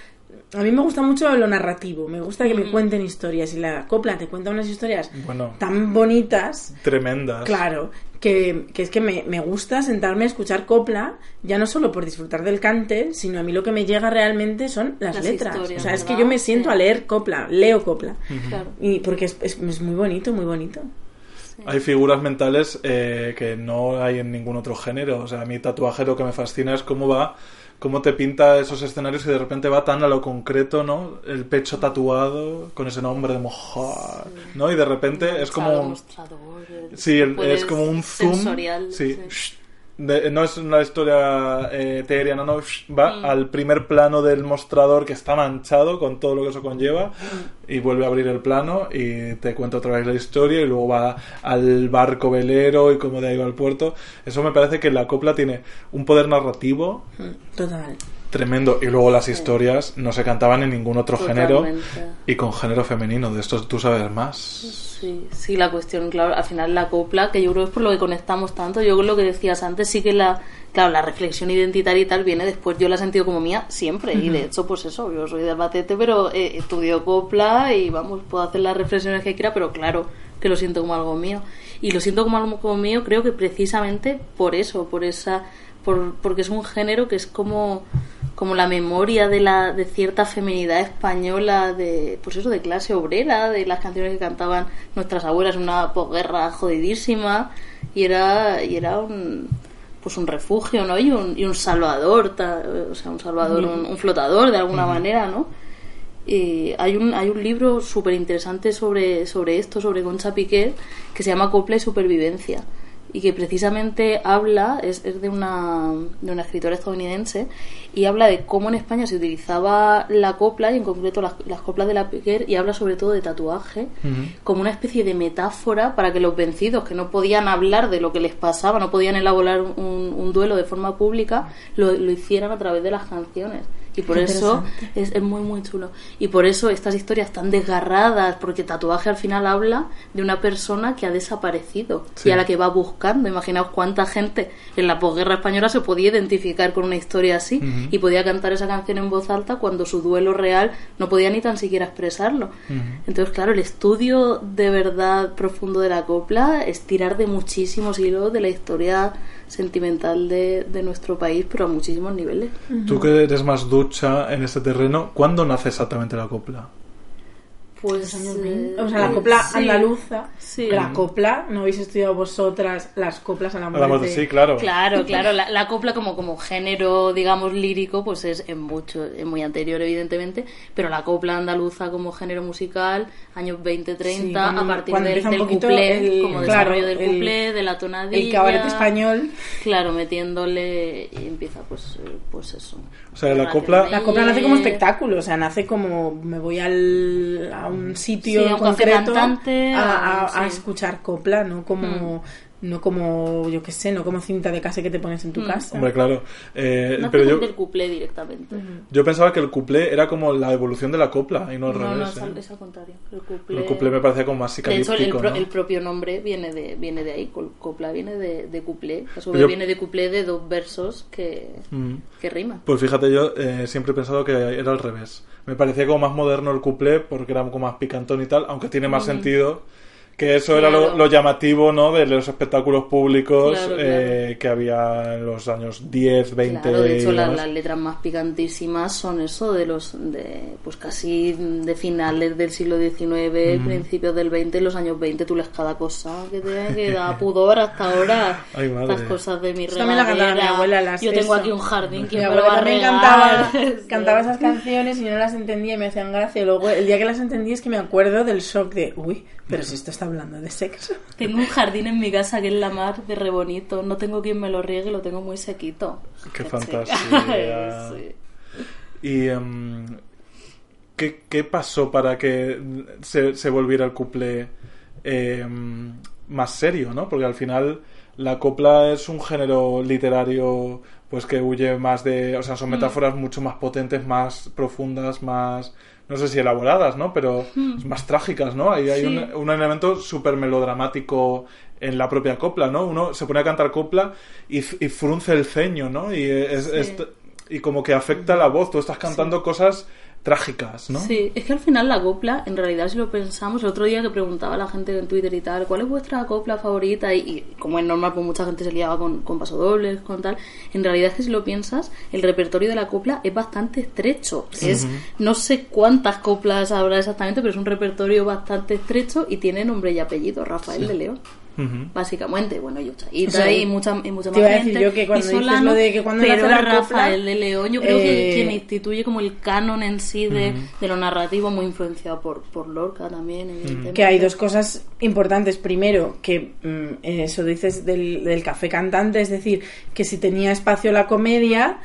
A mí me gusta mucho lo narrativo, me gusta que me cuenten historias y la copla te cuenta unas historias Bueno. tan bonitas, Tremendas. claro, que, que es que me, me gusta sentarme a escuchar copla, ya no solo por disfrutar del cante, sino a mí lo que me llega realmente son las, Las letras. o sea, es que yo me siento Sí. a leer copla, leo copla. Claro. Y porque es, es, es muy bonito, muy bonito. Hay figuras mentales eh, que no hay en ningún otro género. O sea, a mí tatuaje lo que me fascina es cómo va, cómo te pinta esos escenarios y de repente va tan a lo concreto, ¿no? El pecho tatuado con ese nombre de mojar, ¿no? Y de repente es como... Sí, el- es como un zoom. Sensorial. sí. De- no es una historia eh, etérea, no, no, va Mm. al primer plano del mostrador que está manchado con todo lo que eso conlleva y vuelve a abrir el plano y te cuenta otra vez la historia y luego va al barco velero y cómo de ahí va al puerto. Eso me parece que la copla tiene un poder narrativo Mm, Total. Tremendo y luego las historias no se cantaban en ningún otro género y con género femenino. De esto tú sabes más. Sí, sí, la cuestión, claro, al final la copla, que yo creo que es por lo que conectamos tanto, yo con lo que decías antes, sí que la, claro, la reflexión identitaria y tal viene después, yo la he sentido como mía siempre, y de hecho, pues eso, yo soy de Albacete, pero eh, estudio copla y vamos, puedo hacer las reflexiones que quiera, pero claro, que lo siento como algo mío. Y lo siento como algo como mío, creo que precisamente por eso, por esa, por, porque es un género que es como como la memoria de la de cierta feminidad española de pues eso de clase obrera de las canciones que cantaban nuestras abuelas en una posguerra jodidísima y era y era un pues un refugio no y un, y un salvador ta- o sea un salvador un, un flotador de alguna manera no y hay un hay un libro súper interesante sobre sobre esto sobre Concha Piqué que se llama Copla y supervivencia y que precisamente habla, es, es de, una, de una escritora estadounidense, y habla de cómo en España se utilizaba la copla, y en concreto las, las coplas de la Piquer, y habla sobre todo de tatuaje, como una especie de metáfora para que los vencidos, que no podían hablar de lo que les pasaba, no podían elaborar un, un duelo de forma pública, lo, lo hicieran a través de las canciones. Y por eso es, es muy, muy chulo. Y por eso estas historias tan desgarradas, porque tatuaje al final habla de una persona que ha desaparecido Sí. y a la que va buscando. Imaginaos cuánta gente en la posguerra española se podía identificar con una historia así y podía cantar esa canción en voz alta cuando su duelo real no podía ni tan siquiera expresarlo. Entonces, claro, el estudio de verdad profundo de la copla es tirar de muchísimos hilos de la historia sentimental de, de nuestro país, pero a muchísimos niveles. Tú que eres más ducha en este terreno, ¿cuándo nace exactamente la copla? Pues, años eh, 20. O sea, la copla sí, andaluza. Sí. La copla, ¿no habéis estudiado vosotras las coplas a la muerte? Hablamos de sí, claro. Claro, claro, la, la copla como, como género, digamos, lírico, pues es, es mucho, es muy anterior, evidentemente, pero la copla andaluza como género musical, años 20, 30, Sí, cuando- a partir del, del cuplé, el- como claro, desarrollo del el- cuplé, de la tonadilla. El cabaret español. Claro, metiéndole y empieza pues, eh, pues eso. O sea, la Relación copla- La copla nace como espectáculo, o sea, nace como me voy al, a un sitio Sí, concreto a, a- a- a sí. escuchar copla, no como, no como, yo qué sé, no como cinta de casa que te pones en tu casa. Hombre, claro. Eh, No pero yo, del cuplé directamente. yo pensaba que el cuplé era como la evolución de la copla y no al No, no, revés. es, ¿eh? al, es al contrario. El cuplé, El cuplé me parecía como más De hecho, el, psicalíptico, pro- ¿no? el propio nombre viene de, viene de ahí. Copla viene de, de cuplé. A su Yo- vez viene de cuplé de dos versos que, Mm. que riman. Pues fíjate, yo eh, siempre he pensado que era al revés. Me parecía como más moderno el cuplé porque era como más picantón y tal, aunque tiene más sentido que eso era lo, llamativo, ¿no? De los espectáculos públicos Claro, eh, que había en los años 10, 20 Claro, de hecho y la- demás. las letras más picantísimas son eso de los de pues casi de finales del siglo XIX, principios del XX, los años 20, tú lees cada cosa que te que da pudor hasta ahora. Ay, madre. Estas cosas de mi Eso también la cantaba mi regadera. abuela, las- Yo tengo eso. aquí un jardín, Mi ¿quién me lo va a regar? cantaba, cantaba esas canciones y yo no las entendía y me hacían gracia. Luego, el día que las entendí es que me acuerdo del shock de, uy, pero si esto está hablando de sexo. Tengo un jardín en mi casa que es la mar de re bonito. No tengo quien me lo riegue, lo tengo muy sequito. Qué Sí. fantasía. Sí. Y em, ¿qué, qué pasó para que se, se volviera el couple eh, más serio, ¿no? Porque al final la copla es un género literario pues que huye más de, o sea, son metáforas mucho más potentes, más profundas, más no sé si elaboradas, ¿no? Pero más trágicas, ¿no? Ahí hay un, un elemento súper melodramático en la propia copla, ¿no? Uno se pone a cantar copla y, frunce el ceño, ¿no? Y, es, es- y como que afecta la voz, tú estás cantando cosas trágicas, ¿no? Sí, es que al final la copla, en realidad si lo pensamos, el otro día que preguntaba a la gente en Twitter y tal, ¿cuál es vuestra copla favorita? Y, y como es normal, pues mucha gente se liaba con, con pasodobles, con tal. En realidad es que si lo piensas, el repertorio de la copla es bastante estrecho. Es, no sé cuántas coplas habrá exactamente, pero es un repertorio bastante estrecho y tiene nombre y apellido, Rafael de León. Ujú. Básicamente, bueno, y Uchaíta O sea, y mucha, y mucha te más iba a decir gente. yo que cuando y dices lo de que cuando pero la Rafael de León, yo creo que eh, quien instituye como el canon en sí de, de lo narrativo, muy influenciado por, por Lorca también, evidentemente. Que hay dos cosas importantes. Primero, que mm, eso dices del, del café cantante, es decir, que si tenía espacio la comedia,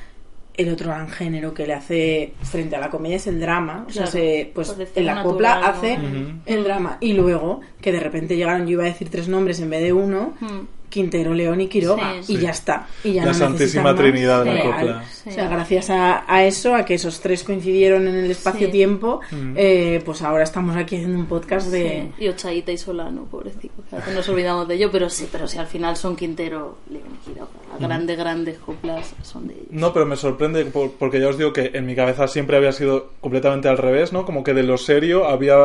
el otro gran género que le hace frente a la comedia es el drama. O sea, se- pues en la natural, copla ¿no? hace el drama. Y luego, que de repente llegaron, yo iba a decir tres nombres en vez de uno, Hmm. Quintero, León y Quiroga. Sí. y Sí. ya está. Y ya La no Santísima. Trinidad de la copla. O sea, gracias a, a eso, a que esos tres coincidieron en el espacio-tiempo, eh, pues ahora estamos aquí haciendo un podcast de... Sí, Y Ochaíta y Solano, pobrecito. nos olvidamos de ello, pero sí, pero si al final son Quintero, León y Quiroga. Las grandes, grandes coplas son de ellos. No, pero me sorprende por- porque ya os digo que en mi cabeza siempre había sido completamente al revés, ¿no? Como que de lo serio había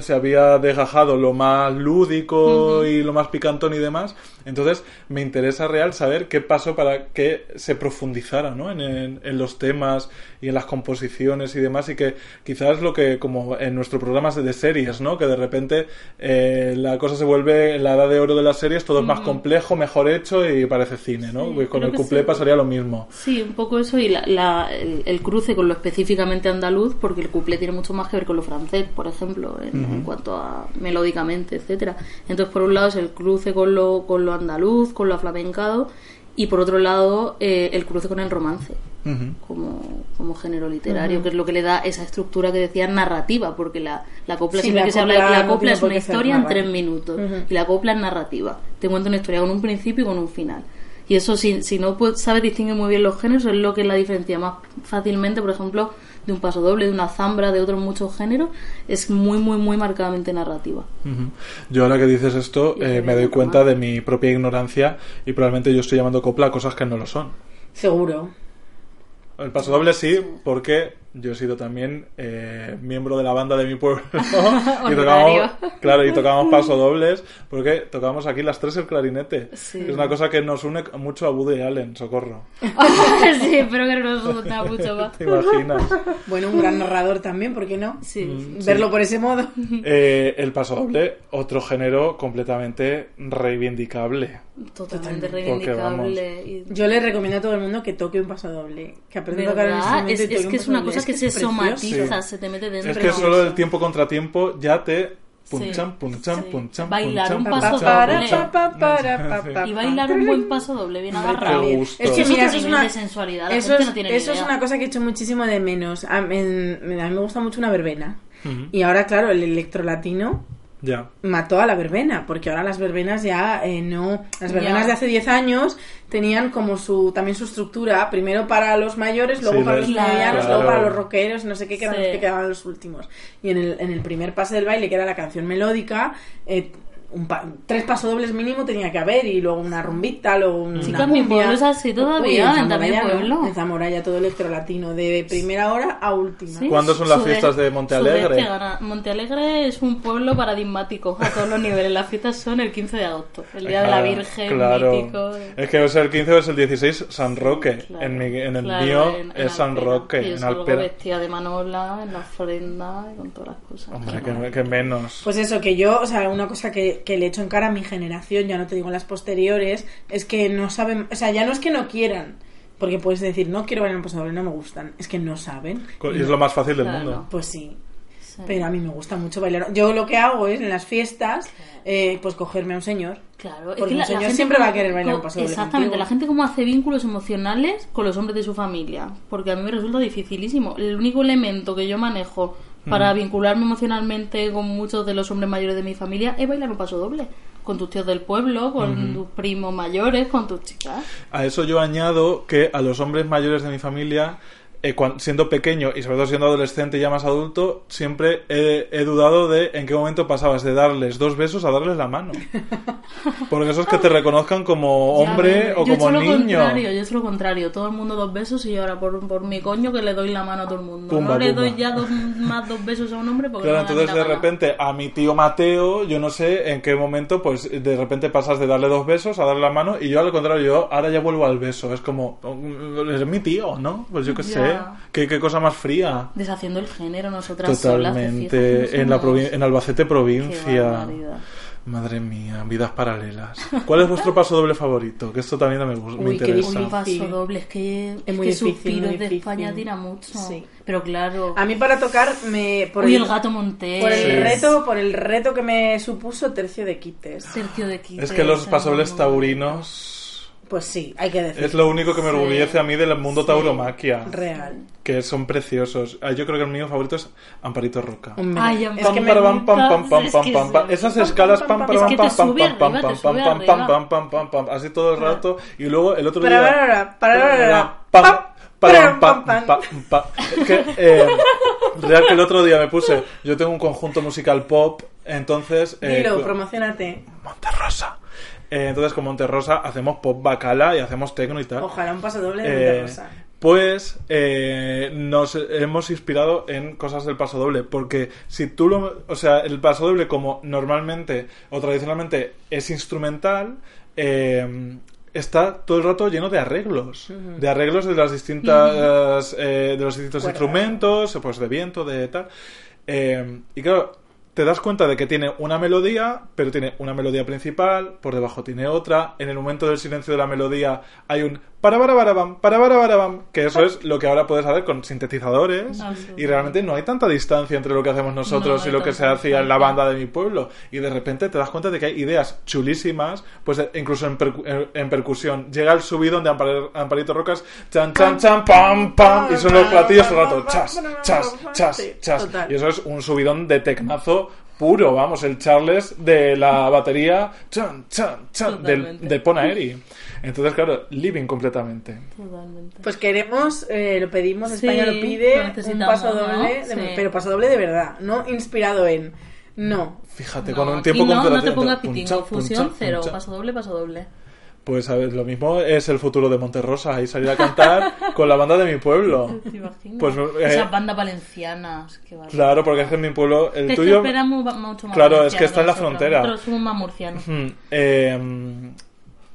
se había desgajado lo más lúdico y lo más picantón y demás. Entonces me interesa real saber qué pasó para que se profundizara, ¿no? En, en- en los temas y en las composiciones y demás y que quizás lo que como en nuestro programa de series, ¿no? Que de repente eh, la cosa se vuelve en la edad de oro de las series, todo es más complejo, mejor hecho y parece cine, ¿no? Sí, Pues con el sí. pasaría lo mismo. Sí, un poco eso y la, la- el, el cruce con lo específicamente andaluz, porque el couplé tiene mucho más que ver con lo francés, por ejemplo, en, en cuanto a melódicamente, etcétera. Entonces, por un lado es el cruce con lo, con lo andaluz, con lo aflamencado, y por otro lado eh, el cruce con el romance. Como, como género literario, que es lo que le da esa estructura que decía narrativa, porque la, la copla Sí, siempre la que se habla, la copla es una historia en tres minutos y la copla es narrativa. Te cuenta una historia con un principio y con un final. Y eso, si, si no pues, sabes distinguir muy bien los géneros, es lo que la diferencia más fácilmente, por ejemplo, de un paso doble, de una zambra, de otros muchos géneros, es muy, muy, muy marcadamente narrativa. Yo ahora que dices esto eh, me doy cuenta de mi propia ignorancia y probablemente yo estoy llamando copla a cosas que no lo son. Seguro. El paso doble sí, porque yo he sido también eh, miembro de la banda de mi pueblo y Honorario. tocábamos, claro, y tocábamos paso dobles porque tocábamos aquí las tres el clarinete. Sí. Es una cosa que nos une mucho a Woody Allen, socorro. sí, espero que no nos gusta mucho más. ¿Te imaginas? Bueno, un gran narrador también, ¿por qué no? Sí, Mm. Verlo por ese modo. Eh, el paso doble, otro género completamente reivindicable. totalmente vamos, reivindicable. Yo le recomiendo a todo el mundo que toque un paso doble. Que aprenda a tocar el instrumento Es, y es toque un que es una doble. cosa que es se precioso. somatiza, Sí. se te mete dentro. Es que solo el tiempo contra tiempo ya te punchan, Sí. punchan, Sí. punchan, Bailar punchan, un Pa, paso doble. Y bailar un buen paso doble, bien agarrado. Es que Eso mira, es eso es una, de sensualidad, la eso gente es, no tiene eso es una cosa que echo muchísimo de menos. A, en- a mí me gusta mucho una verbena. Y ahora, claro, el electrolatino Ya. mató a la verbena, porque ahora las verbenas ya eh, no... Las verbenas Ya. de hace 10 años tenían como su también su estructura, primero para los mayores, luego Sí, para los medianos, claro. luego para los rockeros, no sé qué, que eran Sí. los que quedaban los últimos. Y en el, en el primer pase del baile, que era la canción melódica, eh, un pa- tres pasodobles mínimo tenía que haber, y luego una rumbita, luego una Chica, en mi cumbia. pueblo es así todavía, Uy, en también Zamora ya no, pueblo. En Zamora ya todo electrolatino, de primera hora a última. Sí, ¿Cuándo son las fiestas de Montealegre? Montealegre es un pueblo paradigmático a todos los niveles. Las fiestas son el 15 de agosto, el Día de la Virgen, claro. mítico. Es que es el 15 o es el 16 San Roque. Claro, en, mi- en el claro, mío en- en es San Alpera. Roque, Y yo en Alpera. vestida de manola, en la ofrenda y con todas las cosas. Hombre, que, que menos. Pues eso, que yo, o sea, una cosa que, que le echo en cara a mi generación, ya no te digo las posteriores, es que no saben, o sea, ya no es que no quieran, porque puedes decir, no quiero bailar en paso doble, no me gustan, es que no saben. y es lo más fácil del Claro. mundo. Pues sí. Sí. Pero a mí me gusta mucho bailar. Yo lo que hago es en las fiestas, eh, pues cogerme a un señor. Claro, es Porque que un la, la señor gente siempre va a como- querer bailar un co- paso Exactamente, contigo. la gente como hace vínculos emocionales con los hombres de su familia, porque a mí me resulta dificilísimo. El único elemento que yo manejo para vincularme emocionalmente con muchos de los hombres mayores de mi familia es bailar un paso doble. Con tus tíos del pueblo, con tus primos mayores, con tus chicas. A eso yo añado que a los hombres mayores de mi familia, eh, siendo pequeño y sobre todo siendo adolescente y ya más adulto, siempre he, he dudado de en qué momento pasabas de darles dos besos a darles la mano. Porque eso es que te reconozcan como hombre Ya, o yo he como lo niño. Contrario, yo he hecho lo contrario. Todo el mundo dos besos y yo ahora por, por mi coño que le doy la mano a todo el mundo. Pumba, no le pumba. doy ya dos, más dos besos a un hombre porque Claro, no entonces de repente a mi tío Mateo, yo no sé en qué momento, pues de repente pasas de darle dos besos a darle la mano y yo al contrario, yo ahora ya vuelvo al beso. Es como, "Oh, es mi tío, ¿no? Pues yo qué sé, ¿Qué, qué cosa más fría. Deshaciendo el género nosotras solas. Totalmente. No En, la provi- en Albacete provincia. Madre mía, vidas paralelas. ¿Cuál es vuestro paso doble favorito? Que esto también me, gus- me Uy, qué interesa. Uy, difícil. paso doble, es que, es muy que difícil, suspiros muy de difícil. España tira mucho. Sí. Pero claro, A mí para tocar me por uy, el, el gato montés. por el Sí. reto, por el reto que me supuso tercio de quites. Sergio de Quites, Es que los mundo. taurinos Pues sí, hay que decir. es lo único que me Sí. orgullece a mí del mundo Sí. tauromaquia. real. Que son preciosos. Ah, Yo creo que el mío favorito es Amparito Roca. Ay, es Pam, que me para, pam, pam, pam, pam, pam, pam, es- pam. Esas escalas pam, pam, pam, pam, pam, pam, pam, pam, pam, pam, pam, pam, pam, pam, pam, así todo el rato. Y luego el otro día... para, para, para, para, Pam, pam, pam, que, eh, real que el otro día me puse... Yo tengo un conjunto musical pop, entonces... eh, Dilo, promocionate. Monterrosa. Eh, entonces con Monterrosa hacemos pop bacala y hacemos techno y tal. Ojalá un paso doble de Eh, Monte Rosa. pues eh, nos hemos inspirado en cosas del paso doble, porque si tú lo, o sea, el paso doble como normalmente o tradicionalmente es instrumental, eh, está todo el rato lleno de arreglos, de arreglos de las distintas, eh, de los distintos instrumentos, pues de viento, de tal, y claro. Te das cuenta de que tiene una melodía, pero tiene una melodía principal, por debajo tiene otra. En el momento del silencio de la melodía hay un para para para bam, para para para bam, que eso es lo que ahora puedes hacer con sintetizadores Absolutamente. y realmente no hay tanta distancia entre lo que hacemos nosotros No, no y lo que se hacía en la banda de mi pueblo y de repente te das cuenta de que hay ideas chulísimas, pues incluso en, percu- en- percusión llega el subidón de Ampar- Amparito Rocas, chan chan chan pam pam y son los platillos todo el rato, chas, chas, chas, Sí, chas total. y eso es un subidón de tecnazo puro, vamos, el Charles de la batería chan chan chan del, de Ponaeri. Entonces, claro, living completamente. Totalmente. Pues queremos, eh, lo pedimos, Sí, España lo lo pide, un necesitamos, paso ¿no? doble, de- Sí. pero paso doble de verdad, no inspirado en. No. Fíjate, No, con un tiempo no, no te pongas pitingo, fusión puncha, cero, paso doble, paso doble. Pues a ver, lo mismo es el futuro de Monterrosa y salir a cantar con la banda de mi pueblo. ¿Te imaginas? Pues, eh, Esas bandas valencianas, barbaridad. Claro, porque es que en mi pueblo, el Es que tuyo... mucho más Claro, es que está en la nosotros. frontera. Nosotros somos más murcianos. Eh,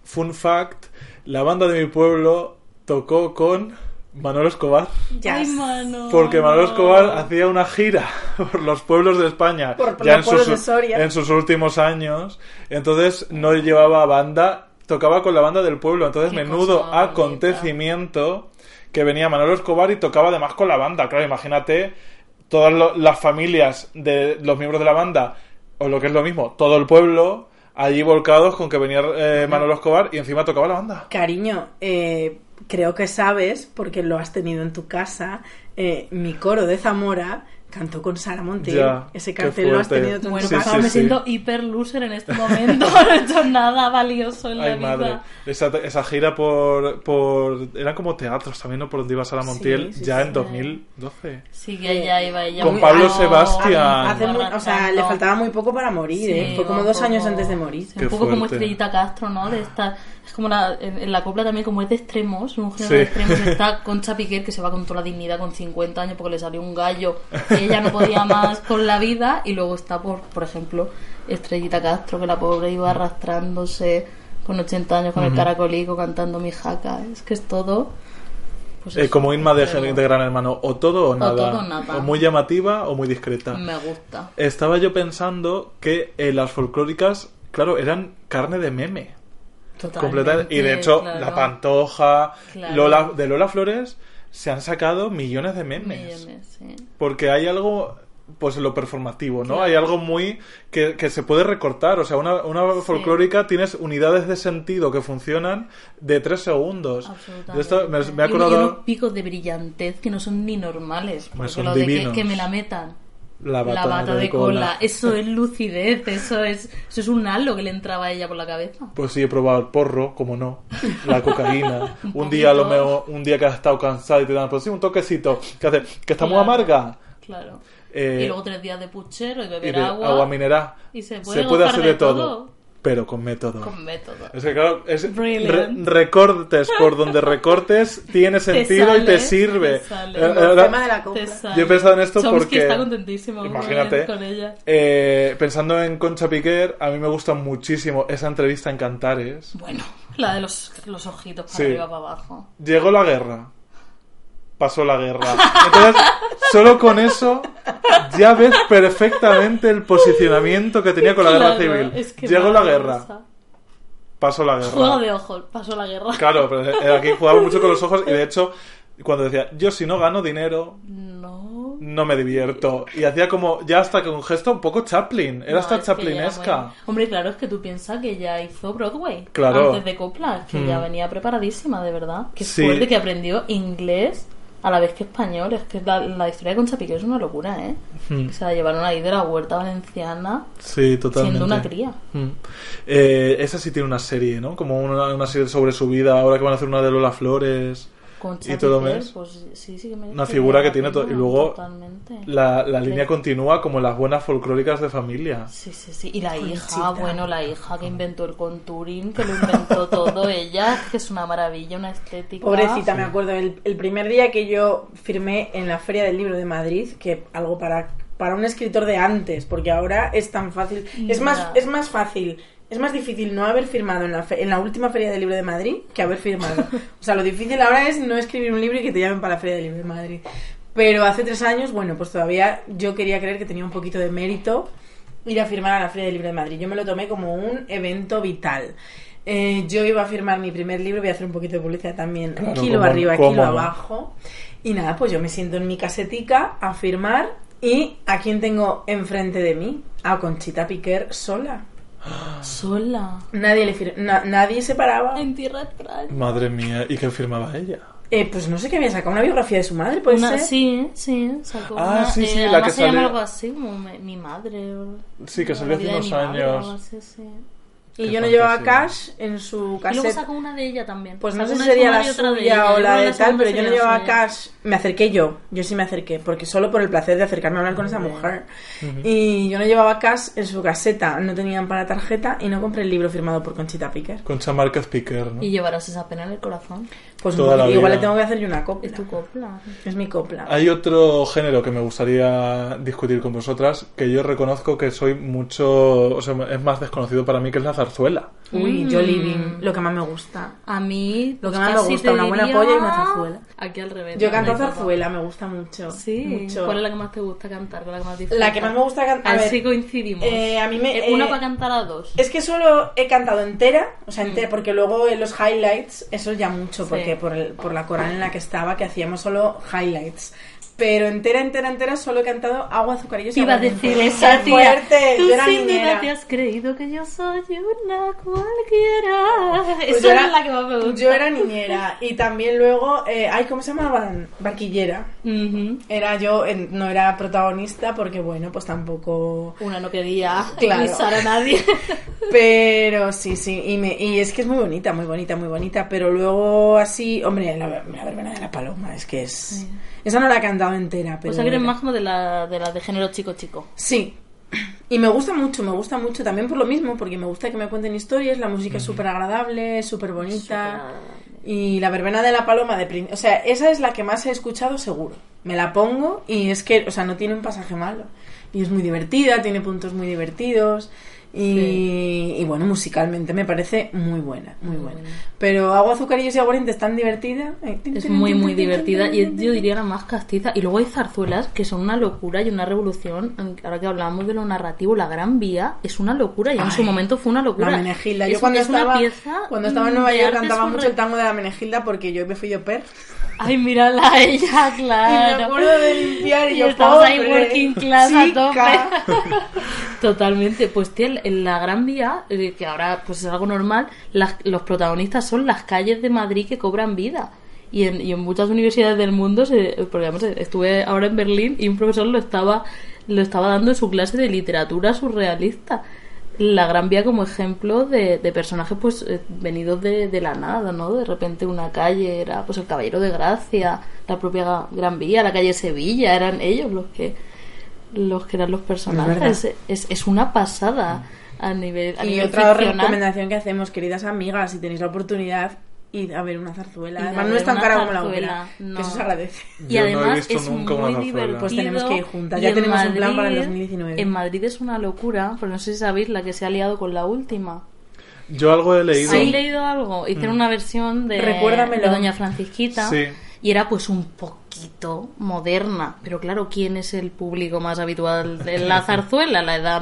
fun fact, la banda de mi pueblo tocó con Manolo Escobar. Ya. Ay, mano. Porque Manolo Escobar hacía una gira por los pueblos de España Por ya los en pueblos sus, de Soria. en sus últimos años. Entonces no llevaba banda, tocaba con la banda del pueblo. Entonces, menudo acontecimiento que venía Manolo Escobar y tocaba además con la banda. Claro, imagínate todas lo- las familias de los miembros de la banda, o lo que es lo mismo, todo el pueblo allí volcados con que venía eh, Manolo Escobar y encima tocaba la banda. Cariño, eh, creo que sabes, porque lo has tenido en tu casa, eh, mi coro de Zamora cantó con Sara Montiel. Ya, Ese cartel lo has tenido tú en Bueno, Sí, me sí. siento hiper loser en este momento. No he hecho nada valioso en la vida. madre. Esa, esa gira por, por... Eran como teatros también, ¿no? Por donde iba Sara Montiel, sí, ya sí. en 2012. Sí, que ella iba ella Con muy- Pablo Sebastián. Hace muy- o sea, le faltaba muy poco para morir, Sí, ¿eh? Fue como dos poco- años antes de morir. un poco como. Estrellita Castro, ¿no? De esta, es como una, en, en la copla también, como es de extremos, un género Sí. de extremos. Está Concha Piquer, que se va con toda la dignidad con 50 años porque le salió un gallo y ella no podía más con la vida. Y luego está, por, por ejemplo, Estrellita Castro, que la pobre iba arrastrándose con 80 años con el caracolico cantando mi jaca. Es que es todo. pues Eh, como Inma de, de Gran Hermano, o todo o nada. todo o nada. O muy llamativa o muy discreta. Me gusta. Estaba yo pensando que eh, las folclóricas, claro, eran carne de meme. Totalmente, y de hecho, claro. La Pantoja, Claro. Lola, de Lola Flores, se han sacado millones de memes. Millones, sí. Porque hay algo pues lo performativo, ¿no? Hay algo muy que, que se puede recortar. O sea, una, una folclórica tienes unidades de sentido que funcionan de tres segundos. Absolutamente. De esto me, me he Y- y acordado unos picos de brillantez que no son ni normales. Pues son lo de que, divinos. que me la metan. La bata, la bata de cola. Eso es lucidez, eso es, eso es un halo que le entraba a ella por la cabeza. Pues sí, he probado el porro, como no, la cocaína. Un un día, a lo mejor, un día que has estado cansado y te dan, pues sí, un toquecito. que hace? Que está muy amarga. Claro. Eh, y luego tres días de puchero y y beber de agua. mineral. y se puede hacer de de todo, todo. Pero con método. Con método. Es que claro, es re- recortes por donde recortes, tiene sentido y te sale, sirve. te sale. Eh, El ahora- tema de la. Te sale. Yo he pensado en esto Chomsky porque- está contentísimo Imagínate. con ella. eh, pensando en Concha Piquer, a mí me gusta muchísimo esa entrevista en Cantares. Bueno, la de los, los ojitos para Sí. arriba para abajo. Llegó la guerra. Pasó la guerra. Entonces, solo con eso ya ves perfectamente el posicionamiento que tenía con la guerra civil. es que Llegó la guerra. Pasó la Juego guerra. de ojos, pasó la guerra. Claro, pero aquí jugaba mucho con los ojos y de hecho, cuando decía, yo si no gano dinero, No. no me divierto. Y hacía como, ya hasta con un gesto un poco Chaplin. Era No, hasta chaplinesca. bueno. Hombre, claro, es que tú piensas que ya hizo Broadway. Claro. Antes de Copla, que ya Mm. venía preparadísima, de verdad. Que Sí. fuerte que aprendió inglés a la vez que español. Es que la, la historia de Concha Piqué es una locura, ¿eh? Mm. Que se la llevaron ahí de la huerta valenciana Sí, totalmente. siendo una cría. Mm. Eh, esa sí tiene una serie, ¿no? Como una, una serie sobre su vida. Ahora que van a hacer una de Lola Flores. Y todo mes. pues sí, sí que me Una figura que tiene to- pena, y luego Totalmente. La, la línea continúa como las buenas folclóricas de familia. Sí, sí, sí. Y la Conchita. hija, bueno, la hija que inventó el contouring, que lo inventó todo ella, que es una maravilla, una estética. Pobrecita, me acuerdo, el, el primer día que yo firmé en la Feria del Libro de Madrid, que algo para, para un escritor de antes, porque ahora es tan fácil. Es más, es más fácil, es más difícil no haber firmado en la, fe- en la última Feria del Libro de Madrid que haber firmado. O sea, lo difícil ahora es no escribir un libro y que te llamen para la Feria del Libro de Madrid. Pero hace tres años, bueno, pues todavía yo quería creer que tenía un poquito de mérito ir a firmar a la Feria del Libro de Madrid. Yo me lo tomé como un evento vital. Eh, yo iba a firmar mi primer libro, voy a hacer un poquito de publicidad también, Claro, kilo arriba, kilo no. abajo. Y nada, pues yo me siento en mi casetica a firmar. ¿Y a quién tengo enfrente de mí? A Conchita Piquer sola. Sola. Nadie le fir- na- nadie se paraba. En tierra extraña. Madre mía, ¿y qué firmaba ella? Eh, pues no sé qué había sacado, una biografía de su madre, puede Una- ser. sí, sí, sacó Ah, una- sí, sí, eh, la que se llama salió- algo así, como mi madre. o- Sí, que salió hace unos madre, años. algo así, sí. Y Qué yo no llevaba cash en su Y luego caseta. sacó una de ella también. Pues no sé si sería la otra de suya ella. o la de tal, pero yo no llevaba suya. cash. Me acerqué yo, yo sí me acerqué, porque solo por el placer de acercarme a hablar con esa mujer. Y yo no llevaba cash en su caseta, no tenían para tarjeta y no compré el libro firmado por Conchita Piquer. Concha Márquez Piquer, ¿no? Y llevarás esa pena en el corazón. Pues Toda la igual vida. le tengo que hacer yo una copla. Es tu copla. Es mi copla. Hay otro género que me gustaría discutir con vosotras, que yo reconozco que soy mucho, o sea, es más desconocido para mí, que es la zarzuela. Uy, Mm. yo living, lo que más me gusta. A mí. Lo que más me gusta, una buena polla y una zarzuela. Aquí al revés. Yo canto zarzuela, me gusta mucho. Sí. mucho. ¿Cuál es la que más te gusta cantar? ¿Cuál es la que más? La que más me gusta cantar. A A ver ver, si coincidimos. eh, a mí me- Eh, Una eh, para cantar a dos. Es que solo he cantado entera, o sea, entera, Mm. porque luego en los highlights, eso ya mucho, Sí. porque por, el- por la coral en la que estaba, que hacíamos solo highlights. Pero entera, entera, entera, solo he cantado agua, azucarillos y Te iba a decir esa ¡Qué tía. fuerte! Tú Yo era sin duda niñera. te has creído que yo soy una cualquiera. Pues Esa yo es la que más me gusta. Yo era niñera. Y también luego, eh, ay, ¿cómo se llamaban? Barquillera. Era yo, no era protagonista porque, bueno, pues tampoco... Una no quería Claro. a nadie. Pero sí, sí, y, me, y es que es muy bonita, muy bonita, muy bonita, pero luego así, hombre, la, la verbena de la paloma, es que es... Esa no la he cantado entera, pero... O sea que eres más como de la de, la de género chico-chico. Sí, y me gusta mucho, me gusta mucho también por lo mismo, porque me gusta que me cuenten historias, la música es súper agradable, súper bonita. Y la verbena de la paloma de prin- O sea, esa es la que más he escuchado seguro. Me la pongo y es que, o sea, no tiene un pasaje malo. Y es muy divertida, tiene puntos muy divertidos. Y, y bueno, musicalmente me parece muy buena, muy buena. Pero Agua, Azucarillos y Aguardientes tan divertida. Es muy, muy divertida y yo diría la más castiza. Y luego hay zarzuelas que son una locura y una revolución. Ahora que hablamos de lo narrativo, la Gran Vía es una locura y en su momento fue una locura. La Menegilda. Yo Es- cuando es estaba, cuando estaba en mm, Nueva York cantaba mucho el tango de la Menegilda porque yo me fui yo per. Ay, mírala a ella, Y me claro. acuerdo de limpiar y, Y yo estamos ahí pobre, working class a tope. Totalmente. Pues tío, en la Gran Vía, eh, que ahora pues es algo normal, los protagonistas son las calles de Madrid que cobran vida. Y en, muchas universidades del mundo, se, porque además estuve ahora en Berlín y un profesor lo estaba, lo estaba dando en su clase de literatura surrealista. La Gran Vía como ejemplo de, de personajes pues eh, venidos de, de la nada, ¿no? De repente una calle era pues el Caballero de Gracia, la propia Gran Vía, la calle Sevilla, eran ellos los que los que eran los personajes. Es, es, una pasada a nivel a Y nivel otra ficcional. recomendación que hacemos, queridas amigas, si tenéis la oportunidad, id a ver una zarzuela. Además, no es tan cara como la zarzuela, ópera, no. que eso se agradece. Y Yo no he además visto es nunca una muy zarzuela. divertido. Pues tenemos que ir juntas. Ya en tenemos un plan para el Madrid- 2019. En Madrid es una locura, pero no sé si sabéis la que se ha liado con la última. Yo algo he leído. ¿Habéis leído algo? Hicieron una versión de, de Doña Francisquita Sí. y era pues un poquito moderna. Pero claro, ¿quién es el público más habitual de la zarzuela? La edad,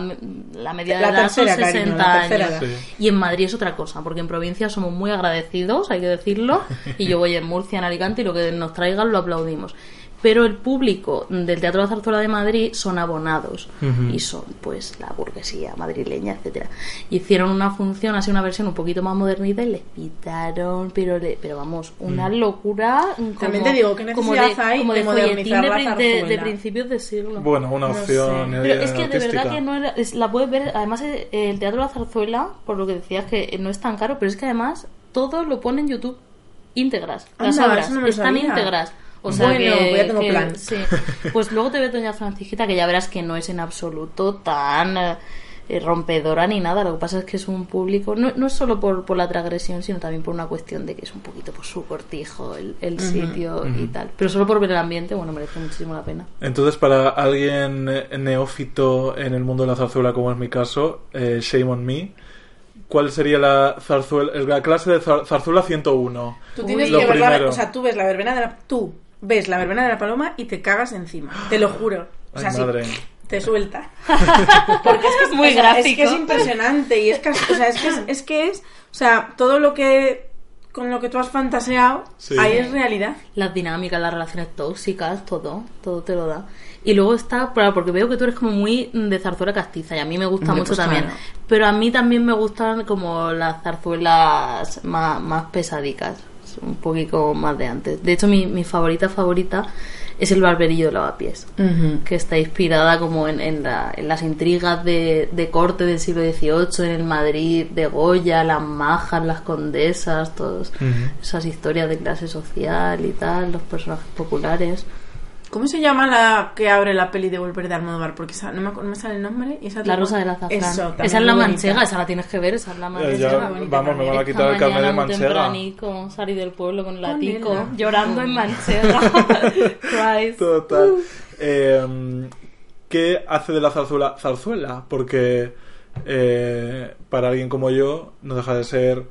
la media de La edad son tercera, 60 cariño, la tercera años. Sí. Y en Madrid es otra cosa, porque en provincia somos muy agradecidos, hay que decirlo. Y yo voy en Murcia, en Alicante, y lo que nos traigan lo aplaudimos. Pero el público del Teatro de la Zarzuela de Madrid son abonados y son pues la burguesía madrileña, etcétera. Hicieron una función, así una versión un poquito más modernita y les pitaron, pero le- pero vamos, una locura. como- También te digo, ¿qué como necesidad hay como de folletín modernizar de, la de- de principios de siglo. Bueno, una No opción sé. eh, Pero es que de verdad que no era, es- la puedes ver, además eh, el Teatro de la Zarzuela, por lo que decías que no es tan caro, pero es que además todo lo pone en YouTube íntegras, las Anda, obras no están sabía. íntegras. O sea Bueno, que, pues ya tengo que- plan. sí. Pues luego te ves Doña Francisquita, que ya verás que no es en absoluto tan eh, rompedora ni nada. Lo que pasa es que es un público, no, no es solo por, por la transgresión, sino también por una cuestión de que es un poquito por su cortijo el, el sitio y tal. Pero solo por ver el ambiente, bueno, merece muchísimo la pena. Entonces, para alguien eh, neófito en el mundo de la zarzuela, como es mi caso, eh, shame on me, ¿cuál sería la zarzuela, la clase de zar- zarzuela 101? Tú tienes Lo que ver la, o sea, tú ves la verbena de la, tú ves la verbena de la paloma y te cagas encima, te lo juro. O sea, Ay, sí, madre. te suelta. Porque es que es Muy o sea, Es gráfico. que es impresionante y es que, o sea, es que es, es que es, o sea, todo lo que con lo que tú has fantaseado, Sí. ahí es realidad. las dinámicas, las relaciones tóxicas, todo, todo te lo da. Y luego está, porque veo que tú eres como muy de zarzuela castiza y a mí me gusta Hombre, mucho pues también. claro. Pero a mí también me gustan como las zarzuelas más, más pesadicas, un poquito más de antes. De hecho, mi, mi favorita favorita es el barberillo de lavapiés que está inspirada como en, en, la- en las intrigas de, de corte del siglo XVIII, en el Madrid de Goya, las majas, las condesas, todas esas historias de clase social y tal, los personajes populares. ¿Cómo se llama la que abre la peli de Volver de Almodóvar? Porque esa- no, me, acu- no me sale el nombre. Y esa La Rosa del Azafrán. Eso, esa es la manchega, esa la tienes que ver, esa es la manchega. ya, vamos, me van a quitar el carnet de manchega. tempranico salí del pueblo con la Ponela. tico llorando en manchega. Christ. Total. Eh, ¿Qué hace de la zarzuela zarzuela? Porque eh, para alguien como yo no deja de ser,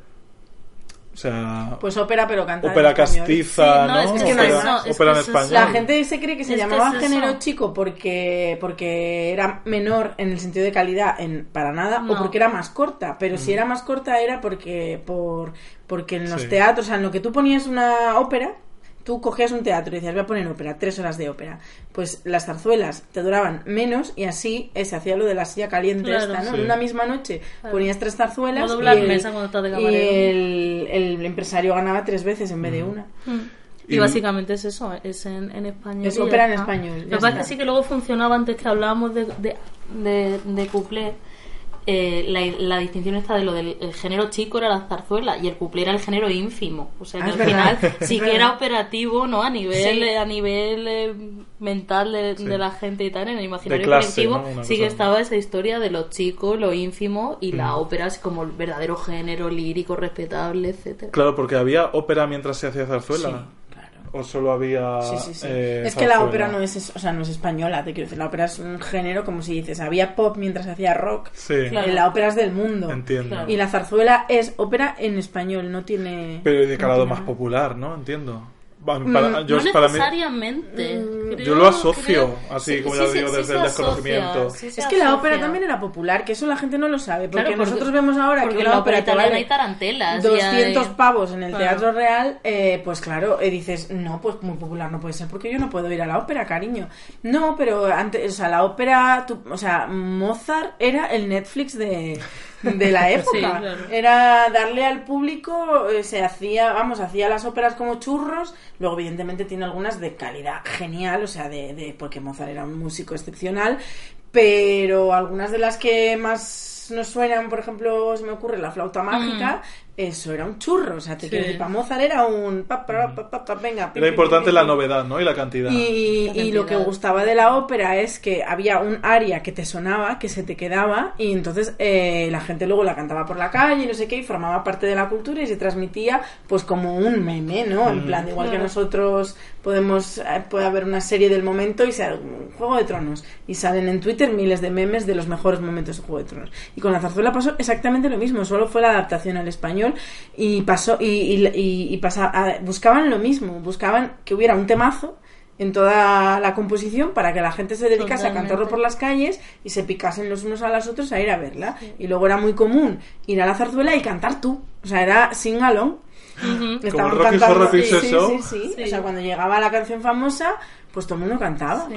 sea, Pues ópera, pero cantada. ópera castiza, Sí, no, ¿no? es que no ópera más. Es ópera que en español. La gente se cree que se Es que llamaba es género eso. chico porque porque era menor en el sentido de calidad en para nada No. o porque era más corta, pero si era más corta era porque por porque en los Sí. teatros, o sea, en lo que tú ponías una ópera, tú cogías un teatro y decías, voy a poner ópera, tres horas de ópera. Pues las zarzuelas te duraban menos y así eh, se hacía lo de la silla caliente Claro. esta, ¿no? Sí. En una misma noche Claro. ponías tres zarzuelas y, el, mesa cuando estás de y el, el empresario ganaba tres veces en vez de una. Y, Y- básicamente es eso, es en, en español. Es ópera en español, Lo que pasa es que sí que luego funcionaba antes que hablábamos de, de, de, de. Eh, la, la distinción está de lo del el género chico era la zarzuela y el cuplé era el género ínfimo. O sea Ah, que al verdad, final sí que verdad. era operativo, ¿no? A nivel, Sí. eh, a nivel eh, mental de, Sí. de la gente y tal, en el imaginario De clase, colectivo, sí que estaba esa historia de lo chico, lo ínfimo y la ópera es como el verdadero género lírico, respetable, etcétera Claro, porque había ópera mientras se hacía zarzuela. ¿O solo había.? Sí, sí, sí. eh, es que la ópera no es, o sea, no es española, te quiero decir. La ópera es un género, como si dices, había pop mientras hacía rock. Sí, Claro. Eh, La ópera es del mundo. entiendo. Claro. Y la zarzuela es ópera en español, no tiene. Pero de calado no más popular, ¿no? Entiendo. Para- Mm, yo, no para necesariamente. Mm, Creo- yo lo asocio, creo- así Sí, como sí, ya sí, digo, sí desde el asocia, desconocimiento. Es que la ópera también era popular, que eso la gente no lo sabe. Porque, Claro, porque- nosotros vemos ahora porque que la ópera te vale hay tarantelas. y 200 hay- pavos en el Claro. Teatro Real, eh, pues claro, eh, dices, no, pues muy popular no puede ser porque yo no puedo ir a la ópera, cariño. No, pero antes, o sea, la ópera, tú- o sea, Mozart era el Netflix de, de la época. claro. Era darle al público, eh, se hacía, vamos, hacía las óperas como churros, luego evidentemente tiene algunas de calidad genial, o sea, de, de porque Mozart era un músico excepcional, pero algunas de las que más nos suenan, por ejemplo, se me ocurre la flauta mágica, eso era un churro, o sea, te Sí. quiero decir, para Mozart era un pa, pa, pa, pa, pa, venga, pim, Era pim, importante pim, la novedad, ¿no? Y la cantidad. Y, La y lo que gustaba de la ópera es que había un aria que te sonaba, que se te quedaba, y entonces eh, la gente luego la cantaba por la calle, y no sé qué, y formaba parte de la cultura y se transmitía pues como un meme, ¿no? En plan, igual que nosotros podemos, eh, puede haber una serie del momento y sea un Juego de Tronos, y salen en Twitter miles de memes de los mejores momentos de Juego de Tronos. Y con la zarzuela pasó exactamente lo mismo, solo fue la adaptación al español y pasó, y, y, y- y pasa- a- buscaban lo mismo, buscaban que hubiera un temazo en toda la composición para que la gente se dedicase a cantarlo por las calles y se picasen los unos a los otros a ir a verla. Y luego era muy común ir a la zarzuela y cantar tú. O sea, era sing along. Estaban Como Rocky cantando- Sí. O sea, cuando llegaba la canción famosa, pues todo el mundo cantaba.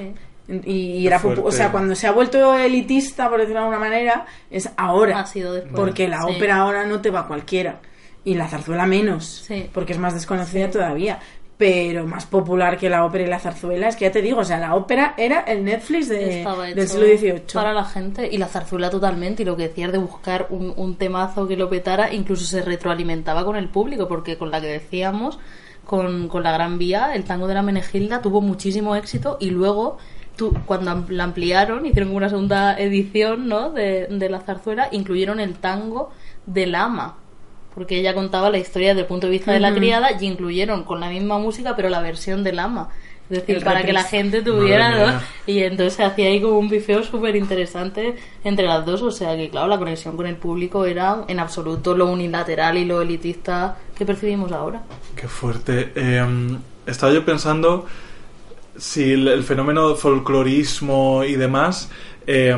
Y, y era o sea, cuando se ha vuelto elitista, por decirlo de alguna manera, es ahora. Ha sido después. Porque la Sí. ópera ahora no te va cualquiera. Y la zarzuela menos. Sí. Porque es más desconocida todavía. Pero más popular que la ópera y la zarzuela es que ya te digo, o sea, la ópera era el Netflix de- del siglo XVIII. Para la gente. Y la zarzuela totalmente. Y lo que decías de buscar un, un temazo que lo petara, incluso se retroalimentaba con el público, porque con la que decíamos, con, con la Gran Vía, el tango de la Menegilda tuvo muchísimo éxito y luego. Tú- cuando la ampliaron, hicieron como una segunda edición ¿no? de, de la zarzuela, incluyeron el tango del ama, porque ella contaba la historia desde el punto de vista de la criada y incluyeron con la misma música, pero la versión del ama. Es decir, El para que la gente tuviera, ¿no? Y entonces se hacía ahí como un bifeo súper interesante entre las dos. O sea que, claro, la conexión con el público era en absoluto lo unilateral y lo elitista que percibimos ahora. Qué fuerte. Eh, estaba yo pensando si el, el fenómeno de folclorismo y demás eh,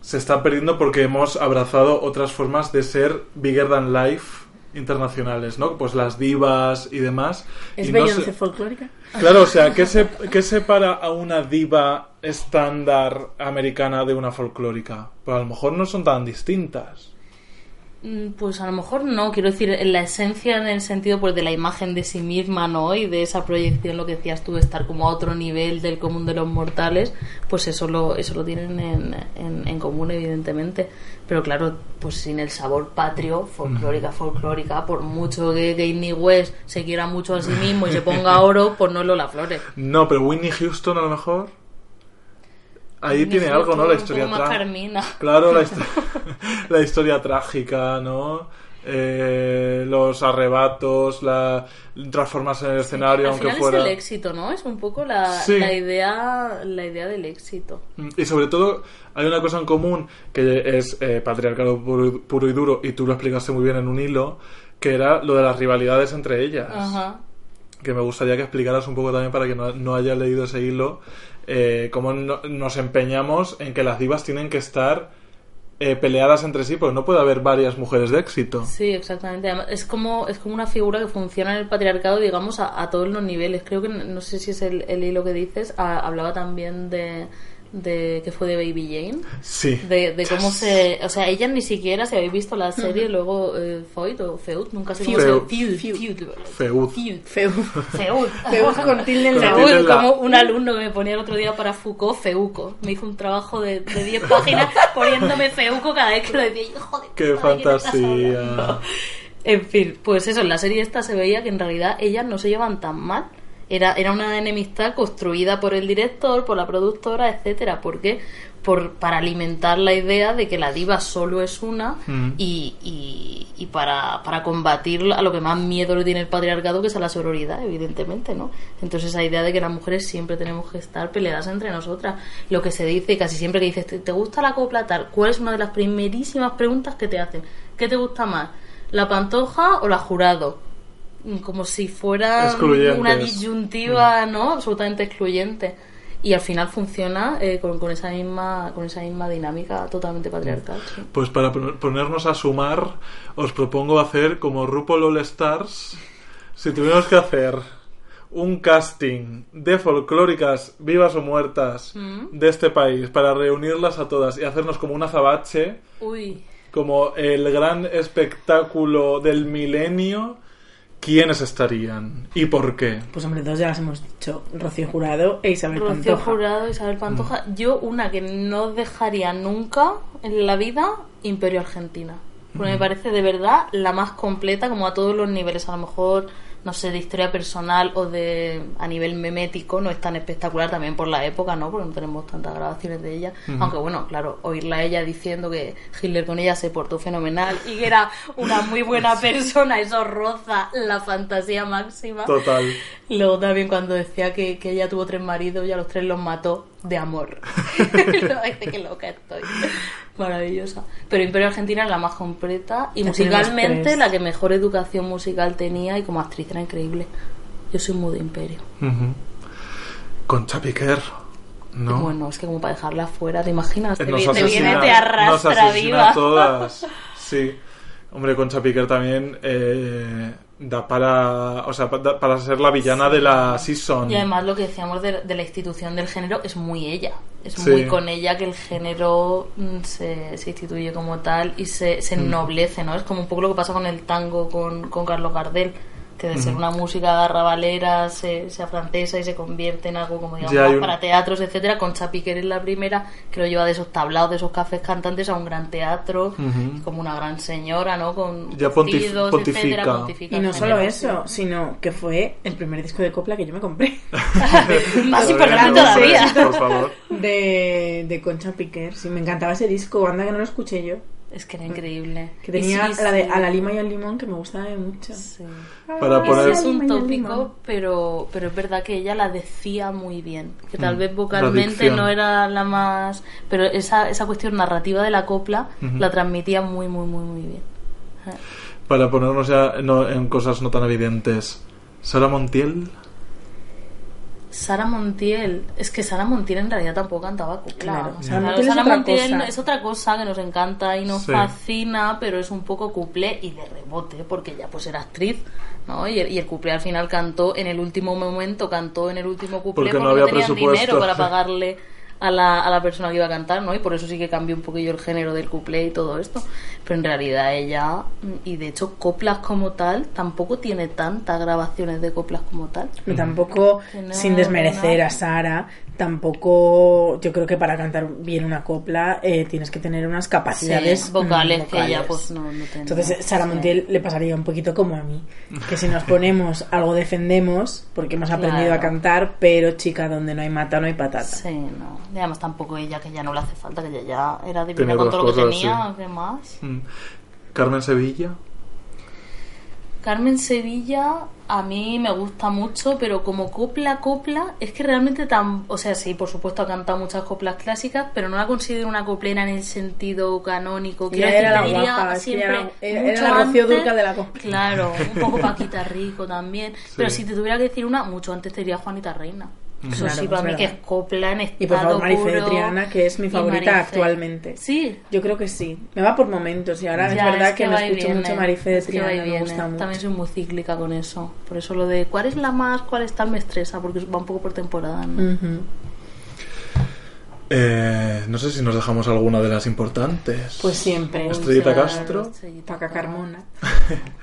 se está perdiendo porque hemos abrazado otras formas de ser bigger than life internacionales, ¿no? Pues las divas y demás. ¿Es Y no sé- folclórica? Claro, o sea, ¿qué, se, ¿qué separa a una diva estándar americana de una folclórica? Pues a lo mejor no son tan distintas. Mm, Pues a lo mejor no, quiero decir, en la esencia en el sentido pues de la imagen de sí misma, ¿no? Y de esa proyección, lo que decías tú, de estar como a otro nivel del común de los mortales, pues eso lo, eso lo tienen en, en, en común, evidentemente. Pero claro, pues sin el sabor patrio, folclórica, folclórica, por mucho que Kanye West se quiera mucho a sí mismo y se ponga oro, pues no es Lola Flores. No, pero Whitney Houston a lo mejor. Ahí tiene algo, ¿no? La historia Carmina. Claro, la, histo- la historia trágica, ¿no? Eh, los arrebatos, la transformarse en el escenario, Al aunque final fuera. es el éxito, ¿no? Es un poco la, Sí. la idea la idea del éxito. Y sobre todo, hay una cosa en común que es eh, patriarcado puro, puro y duro, y tú lo explicaste muy bien en un hilo, que era lo de las rivalidades entre ellas. Ajá. Que me gustaría que explicaras un poco también para que no, no haya leído ese hilo, eh, cómo no- nos empeñamos en que las divas tienen que estar eh, peleadas entre sí, porque no puede haber varias mujeres de éxito. Sí, exactamente. Es como es como una figura que funciona en el patriarcado, digamos, a, a todos los niveles. Creo que, no sé si es el, el hilo que dices, hablaba también de, de que fue de Baby Jane. Sí. De, de cómo se... O sea, ella ni siquiera, si habéis visto la serie, luego eh, Feud o Feud, nunca sé cómo se Feud. Feud. Feud. Feud. Feud. Feo. Feud. Feud con tilde en la Feud, como un alumno que me ponía el otro día para Foucault, Feuco. Me hizo un trabajo de, de 10 páginas poniéndome Feuco cada vez que lo decía. Hijo de ¡Qué puta, ¿de qué me estás fantasía! En fin, pues eso, en la serie esta se veía que en realidad ellas no se llevan tan mal. Era, era una enemistad construida por el director, por la productora, etcétera. ¿Por qué? por, para alimentar la idea de que la diva solo es una Mm. y, y, y para, para combatir a lo que más miedo le tiene el patriarcado, que es a la sororidad, evidentemente, ¿no? Entonces esa idea de que las mujeres siempre tenemos que estar peleadas entre nosotras. Lo que se dice casi siempre que dices, ¿te, te gusta la copla tal? ¿Cuál es una de las primerísimas preguntas que te hacen? ¿Qué te gusta más? ¿La pantoja o la jurado? Mm, Como si fuera una disyuntiva, ¿no? Absolutamente excluyente. Y al final funciona eh, con, con esa misma con esa misma dinámica totalmente patriarcal. sí. Pues para pon- ponernos a sumar, os propongo hacer como RuPaul All Stars. Si tuviéramos que hacer un casting de folclóricas vivas o muertas de este país para reunirlas a todas y hacernos como una zabache, Uy, como el gran espectáculo del milenio, ¿quiénes estarían? ¿Y por qué? Pues hombre, dos ya las hemos dicho. Rocío Jurado e Isabel Rocío Pantoja. Jurado, Isabel Pantoja. Yo una que no dejaría nunca en la vida, Imperio Argentina. Porque me parece de verdad la más completa, como a todos los niveles. A lo mejor, no sé, de historia personal o de a nivel memético, no es tan espectacular también por la época, ¿no? Porque no tenemos tantas grabaciones de ella. Aunque bueno, claro, oírla a ella diciendo que Hitler con ella se portó fenomenal y que era una muy buena persona, eso roza la fantasía máxima. Total. Luego también cuando decía que, que ella tuvo tres maridos y a los tres los mató de amor. Que loca estoy. Maravillosa. Pero Imperio Argentina es la más completa y Ya musicalmente la que mejor educación musical tenía y como actriz era increíble. Yo soy muy de Imperio. Ujú. Concha Piquer, ¿no? Bueno, es que como para dejarla fuera, ¿te imaginas? Te, Nos vi- te viene, asesina- te arrastra asesina viva. todas. Sí. Hombre, Concha Piquer también eh, da para. O sea, da para ser la villana de la season. Y además lo que decíamos de, de la institución del género es muy ella. Es Sí. muy con ella que el género mm, se, se instituye como tal y se, se Mm. ennoblece, ¿no? Es como un poco lo que pasa con el tango con, con Carlos Gardel, que de ser una música arrabalera, se, sea francesa y se convierte en algo como digamos más un- para teatros, etcétera. Con Piquer es la primera que lo lleva de esos tablados, de esos cafés cantantes a un gran teatro, como una gran señora, ¿no? Con Ya pontif- vestidos, pontifica. etcétera, pontifica Y no solo eso, sino que fue el primer disco de copla que yo me compré. Más importante todavía. Por favor. De, de Concha Piquer. Sí, me encantaba ese disco, banda que no lo escuché yo. Es que era increíble. Que tenía sí, la de sí. A la lima y al limón, que me gustaba mucho. Sí. Para Ese poner. es un tópico, pero, pero es verdad que ella la decía muy bien. Que tal Mm, vez vocalmente no era la más. Pero esa, esa cuestión narrativa de la copla la transmitía muy, muy, muy, muy bien. Para ponernos ya no- en cosas no tan evidentes. Sara Montiel. Sara Montiel, es que Sara Montiel en realidad tampoco cantaba copla. Claro, O Sara Montiel es Sara otra Montiel cosa. es otra cosa que nos encanta y nos Sí. fascina, pero es un poco cuplé y de rebote, porque ella pues era actriz, ¿no? Y el, y el cuplé al final cantó en el último momento, cantó en el último cuplé Porque porque, no había tenían dinero para pagarle a la, a la persona que iba a cantar, ¿no? Y por eso sí que cambió un poquillo el género del cuplé y todo esto. Pero en realidad ella, y de hecho coplas como tal, tampoco tiene tantas grabaciones de coplas como tal. Y tampoco, no, sin desmerecer no. a Sara, tampoco yo creo que para cantar bien una copla eh, tienes que tener unas capacidades Sí, vocales, mm, que ella vocales. pues no, no tenía. Entonces, Sara Sí. Montiel le pasaría un poquito como a mí, que si nos ponemos algo defendemos, porque hemos aprendido a Claro. cantar, pero chica, donde no hay mata, no hay patata. Sí, no. Y además tampoco ella, que ya no le hace falta, que ella ya era divina con todo lo que tenía, sí. ¿qué más? Mm. Carmen Sevilla. Carmen Sevilla a mí me gusta mucho, pero como copla, copla, es que realmente tan... O sea, sí, por supuesto ha cantado muchas coplas clásicas, pero no la considero una coplera en el sentido canónico. Quiero era la guapa, es que siempre era- la Rocío de la copla. Claro, un poco Paquita Rico también. Pero si te tuviera que decir una, mucho antes te diría Juanita Reina. Eso Claro, sí, para es mí que es copla en estado Y por favor, Marife de. Triana, que es mi favorita Marife. actualmente. Sí, Yo creo que sí. Me va por momentos y ahora es Ya, verdad que, no va y escucho viene, mucho Marife de es que Triana, me viene. gusta mucho. También soy muy cíclica con eso. Por eso lo de cuál es la más, cuál es tal me estresa, porque va un poco por temporada. ¿no? Ujú. Eh, no sé si nos dejamos alguna de las importantes. Pues siempre. Estrellita Castro. Estrellita Paca. Carmona.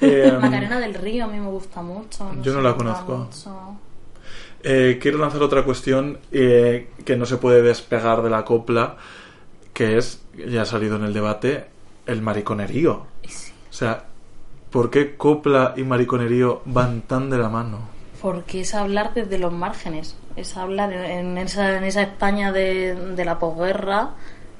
Eh, Macarena del Río a mí me gusta mucho. Yo no la me conozco. mucho. Eh, quiero lanzar otra cuestión eh, que no se puede despegar de la copla, que es, ya ha salido en el debate, el mariconerío. Sí. O sea, ¿por qué copla y mariconerío van tan de la mano? porque es hablar desde los márgenes, es hablar en esa, en esa España de, de la posguerra,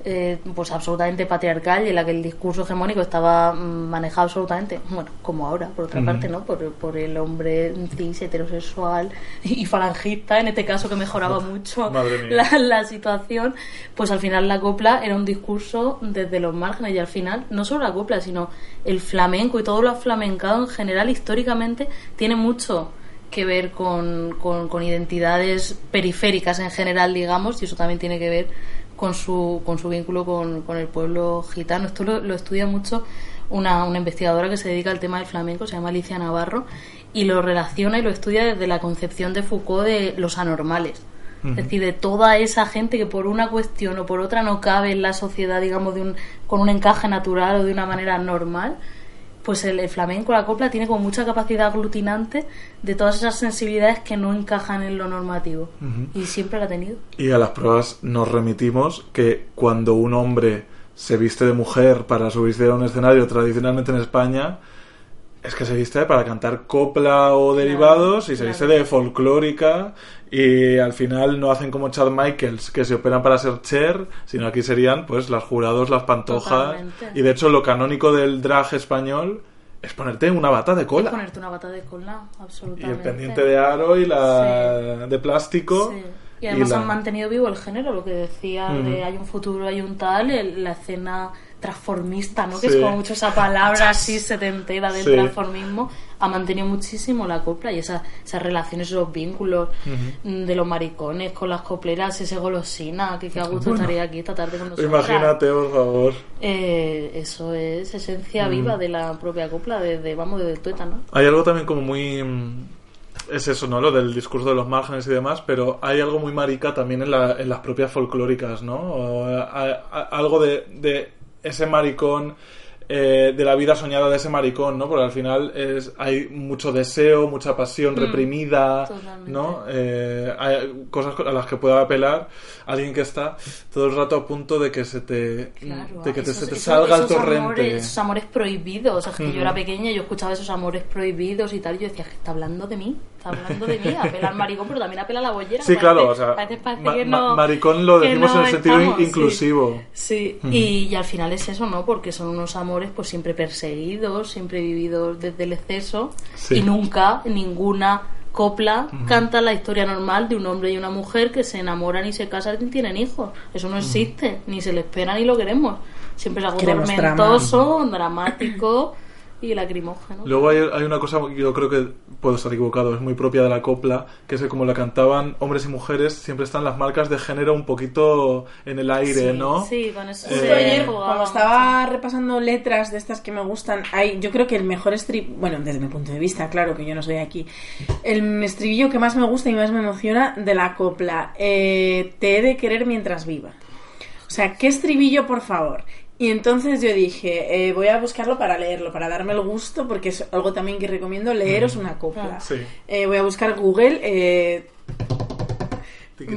eh, pues absolutamente patriarcal y en la que el discurso hegemónico estaba mm, manejado absolutamente, bueno, como ahora, por otra parte, ¿no? Por, por el hombre cis, heterosexual y falangista, en este caso que mejoraba mucho la situación, pues al final la copla era un discurso desde los márgenes y al final no solo la copla, sino el flamenco y todo lo flamencado en general históricamente tiene mucho que ver con, con, con identidades periféricas en general, digamos, y eso también tiene que ver con su, con su vínculo con, con el pueblo gitano. Esto lo, lo estudia mucho una, una investigadora que se dedica al tema del flamenco, se llama Alicia Navarro, y lo relaciona y lo estudia desde la concepción de Foucault de los anormales. Es decir, de toda esa gente que por una cuestión o por otra no cabe en la sociedad, digamos, de un, con un encaje natural o de una manera normal, pues el, el flamenco, la copla, tiene como mucha capacidad aglutinante de todas esas sensibilidades que no encajan en lo normativo. Y siempre la ha tenido. Y a las pruebas nos remitimos que cuando un hombre se viste de mujer para subirse a un escenario tradicionalmente en España, es que se viste para cantar copla o derivados y se claro. viste de folclórica y al final no hacen como Chad Michaels que se operan para ser Cher, sino aquí serían pues las jurados, las pantojas Totalmente. y de hecho lo canónico del drag español es ponerte una bata de Es cola ponerte una bata de cola, y absolutamente. el pendiente de aro y la de plástico Sí. Y además la- han mantenido vivo el género, lo que decía de hay un futuro, hay un tal, el- la escena transformista, ¿no? Que es como mucho esa palabra así setentera del transformismo, ha mantenido muchísimo la copla y esa- esas relaciones, esos vínculos mm, de los maricones con las copleras, ese golosina, que, que a gusto Bueno. estaría aquí esta tarde con nosotros. Imagínate, por favor. Eh, eso es esencia viva de la propia copla, desde, vamos, desde el tuétano. Hay algo también como muy... mm, Es eso, ¿no? Lo del discurso de los márgenes y demás, pero hay algo muy marica también en, la- en las propias folclóricas, ¿no? O, a- a- algo de, de ese maricón, eh, de la vida soñada de ese maricón, ¿no? Porque al final es, hay mucho deseo, mucha pasión reprimida, Mm, totalmente. ¿no? Eh, hay cosas a las que pueda apelar alguien que está todo el rato a punto de que se te, Claro, de que te, esos- se te esos- salga el torrente. Amores, esos amores prohibidos. O sea, es que yo era pequeña y yo escuchaba esos amores prohibidos y tal. Y yo decía, que está hablando de mí. Está hablando de mí. Apela al maricón, pero también apela a la bollera. Sí, Parece- claro, o sea, a veces parece ma- que ma- no- maricón lo que decimos no en el sentido estamos, sí. inclusivo. Sí, y, y al final es eso, ¿no? Porque son unos amores pues siempre perseguidos, siempre vividos desde el exceso Sí. y nunca ninguna copla canta la historia normal de un hombre y una mujer que se enamoran y se casan y tienen hijos. Eso no existe, ni se le espera ni lo queremos. Siempre es algo Queremos tormentoso, dramático y lacrimógeno. Luego hay, hay una cosa que yo creo que puedo estar equivocado, es muy propia de la copla, que es que como la cantaban hombres y mujeres, siempre están las marcas de género un poquito en el aire, Sí, ¿no? Sí, con eso Eh, ayer, cuando mucho. estaba repasando letras de estas que me gustan, hay, yo creo que el mejor estribillo, bueno, desde mi punto de vista, claro que yo no soy aquí, el estribillo que más me gusta y más me emociona de la copla, eh, te he de querer mientras viva. O sea, ¿qué estribillo, por favor? Y entonces yo dije, eh, voy a buscarlo para leerlo, para darme el gusto, porque es algo también que recomiendo, leeros una copla. Sí. Eh, voy a buscar Google, eh,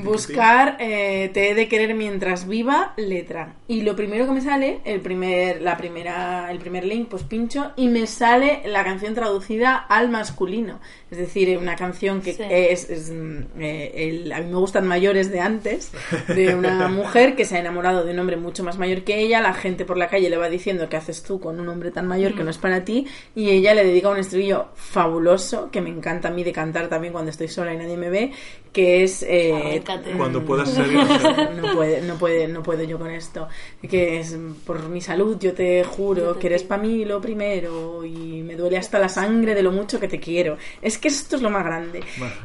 Buscar eh, Te he de querer mientras viva letra. Y lo primero que me sale, el primer, la primera, el primer link, pues pincho, y me sale la canción traducida al masculino. Es decir, una canción que Sí. es, es, mm, eh, el- a mí me gustan mayores de antes, de una mujer que se ha enamorado de un hombre mucho más mayor que ella. La gente por la calle le va diciendo qué haces tú con un hombre tan mayor que no es para ti. Y ella le dedica un estribillo fabuloso que me encanta a mí de cantar también cuando estoy sola y nadie me ve, que es eh. Cuando puedas ser inocente. no puede, no puede, no puedo yo con esto. Que es por mi salud, yo te juro Yo te que eres para mí lo primero y me duele hasta la sangre de lo mucho que te quiero. Es que esto es lo más grande.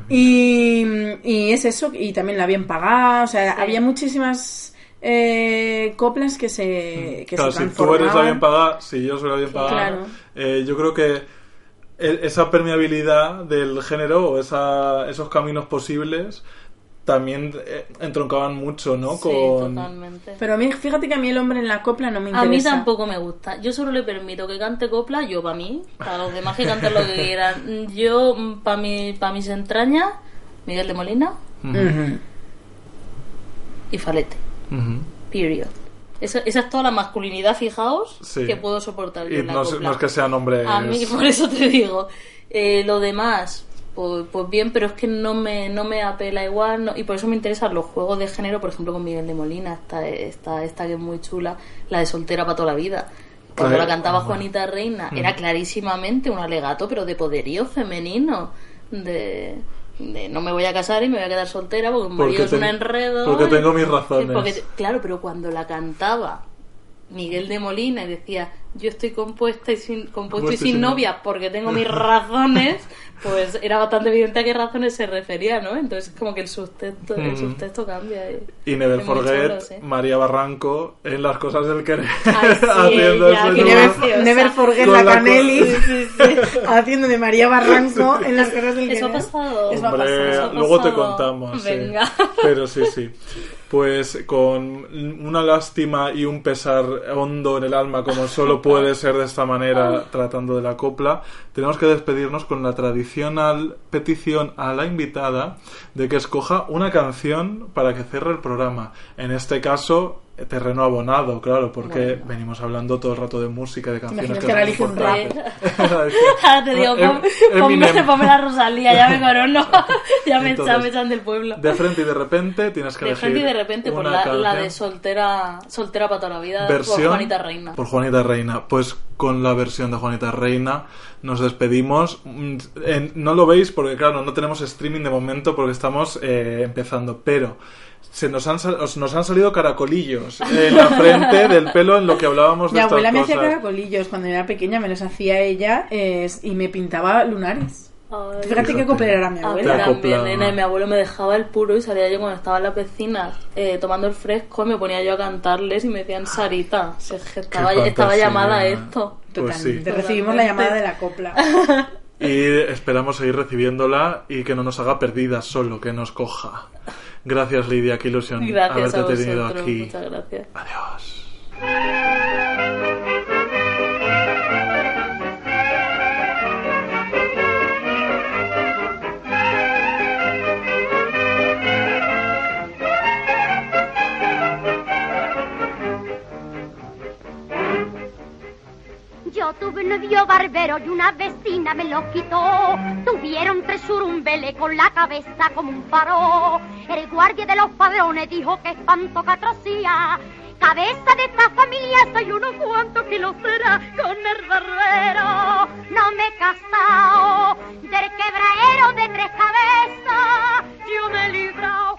Y, y es eso, y también la bien pagada, o sea, Sí. había muchísimas eh, coplas que se, que claro, se si tú eres la bien pagada, si yo soy la bien pagada, Claro. eh, yo creo que esa permeabilidad del género o esa, esos caminos posibles también eh, entroncaban mucho, ¿no? Sí, Con... totalmente. Pero a mí, fíjate que a mí el hombre en la copla no me interesa. A mí tampoco me gusta. Yo solo le permito que cante copla, yo para mí, para los demás que canten lo que quieran. Yo, para mi, pa mis entrañas, Miguel de Molina y Falete. Period. Esa, esa es toda la masculinidad, fijaos, Sí. que puedo soportar yo Y la no, es- copla. no es que sean hombres... A mí, por eso te digo. Eh, lo demás, pues, pues bien, pero es que no me, no me apela igual, no- y por eso me interesan los juegos de género, por ejemplo, con Miguel de Molina, esta, esta, esta que es muy chula, la de soltera para toda la vida. Cuando la cantaba. Juanita Reina, Mm. era clarísimamente un alegato, pero de poderío femenino, de, de no me voy a casar y me voy a quedar soltera porque un Porque marido es un enredo. porque y- tengo mis razones. porque- claro, pero cuando la cantaba Miguel de Molina y decía yo estoy compuesta y sin, compuesto y sin sin novia porque tengo mis razones, pues era bastante evidente a qué razones se refería, ¿no? Entonces como que el subtexto, el Mm. subtexto cambia. Y, Y Never Forget, chulo, sí. María Barranco en las cosas del querer. Ay, sí, haciendo ella, ese que Y número. Never. Never Forget la la Canelli Sí, haciendo de María Barranco en las cosas del Eso ha querer. pasado. Eso ha Hombre, pasado. eso ha luego te pasado. contamos. sí. Venga. Pero sí, sí. Pues con una lástima y un pesar hondo en el alma, como solo puede ser de esta manera tratando de la copla, tenemos que despedirnos con la tradicional petición a la invitada de que escoja una canción para que cierre el programa. En este caso, terreno abonado, claro, porque venimos hablando todo el rato de música, de canciones que que son. Ahora te digo, Em- pon- ponme, la Rosalía, ya me corono. ya me Entonces, echan, me echan del pueblo. De frente y de repente tienes que De elegir frente y de repente, por la, de soltera, soltera para toda la vida, versión por Juanita Reina. por Juanita Reina. Pues con la versión de Juanita Reina nos despedimos. Mm, no lo veis porque, claro, no tenemos streaming de momento porque estamos eh, empezando, pero se nos han, nos han salido caracolillos en la frente del pelo en lo que hablábamos de Mi estas abuela me hacía caracolillos cuando yo era pequeña, me los hacía ella eh, y me pintaba lunares. Ay. Fíjate qué coplera era mi abuela. también, nena, y mi abuelo me dejaba el puro y salía yo cuando estaba en la piscina eh, tomando el fresco, me ponía yo a cantarles y me decían Sarita. Es que estaba, estaba llamada a esto. Pues sí. Recibimos la llamada de la copla. Y esperamos seguir recibiéndola y que no nos haga perdidas solo, que nos coja. Gracias, Lidia, qué ilusión Gracias a haberte tenido aquí. muchas gracias. Adiós. Tuve un novio barbero y una vecina me lo quitó. Tuvieron tres surumbeles con la cabeza como un faro. El guardia de los padrones dijo que espanto que atrocía. Cabeza de esta familia soy unos cuantos kilos será con el barbero. No me he casado del quebraero de tres cabezas. Yo me he librado.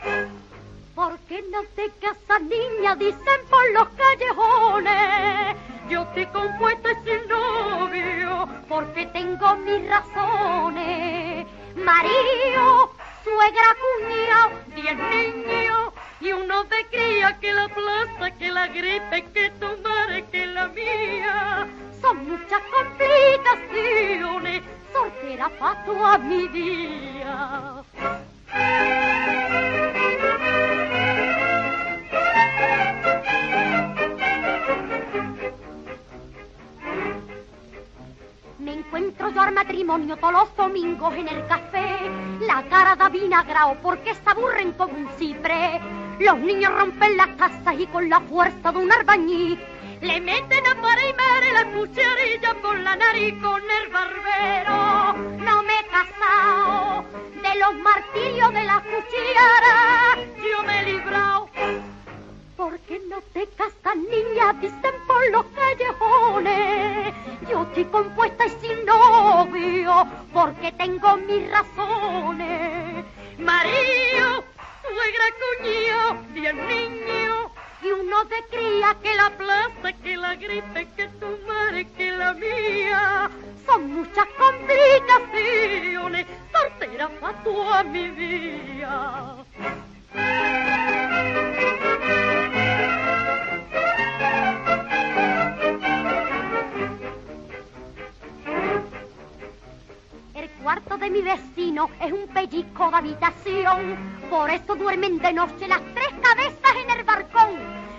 ¿Por qué no te casas, niña? Dicen por los callejones. Yo estoy compuesta y sin novio, porque tengo mis razones. Marido, suegra, cuñado, diez niños y uno de cría que la plaza, que la gripe, que tu madre, que la mía. Son muchas complicaciones, soltera pa' toda mi vida. Al matrimonio todos los domingos en el café. La cara da vinagrao porque se aburren como un cipre. Los niños rompen las tazas y con la fuerza de un arbañí le meten a pared y madre la cucharilla por la nariz con el barbero. No me he casado de los martirios de la cuchara. Yo me he librado. ¿Por qué no te casas, niña? Dicen por los callejones. Yo estoy compuesta y sin novio, porque tengo mis razones. Marido, suegra, cuñado, diez niños y uno de cría que la plaza, que la gripe, que tu madre, que la mía. Son muchas complicaciones, soltera pa' toda mi vida. Cuarto de mi vecino es un pellizco de habitación. Por eso duermen de noche las tres cabezas en el balcón.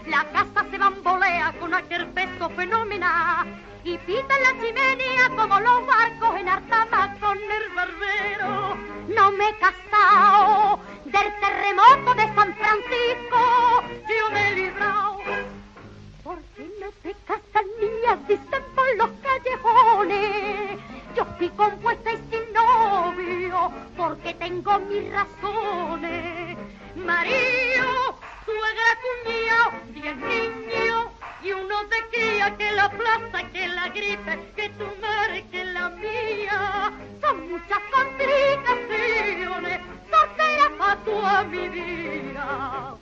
La casa se bambolea con aquel peso fenomenal. Y pita la chimenea como los barcos en Artama con el barbero. No me he casado del terremoto de San Francisco. Yo me he librado. ¿Por qué no te casas, niña? Dicen por los callejones. Yo fui compuesta y sin novio, porque tengo mis razones. María, suegra, cuñado, diez niños, y uno te cría que la plaza, que la gripe, que tu madre, que la mía. Son muchas complicaciones, soltera para tu mi vida.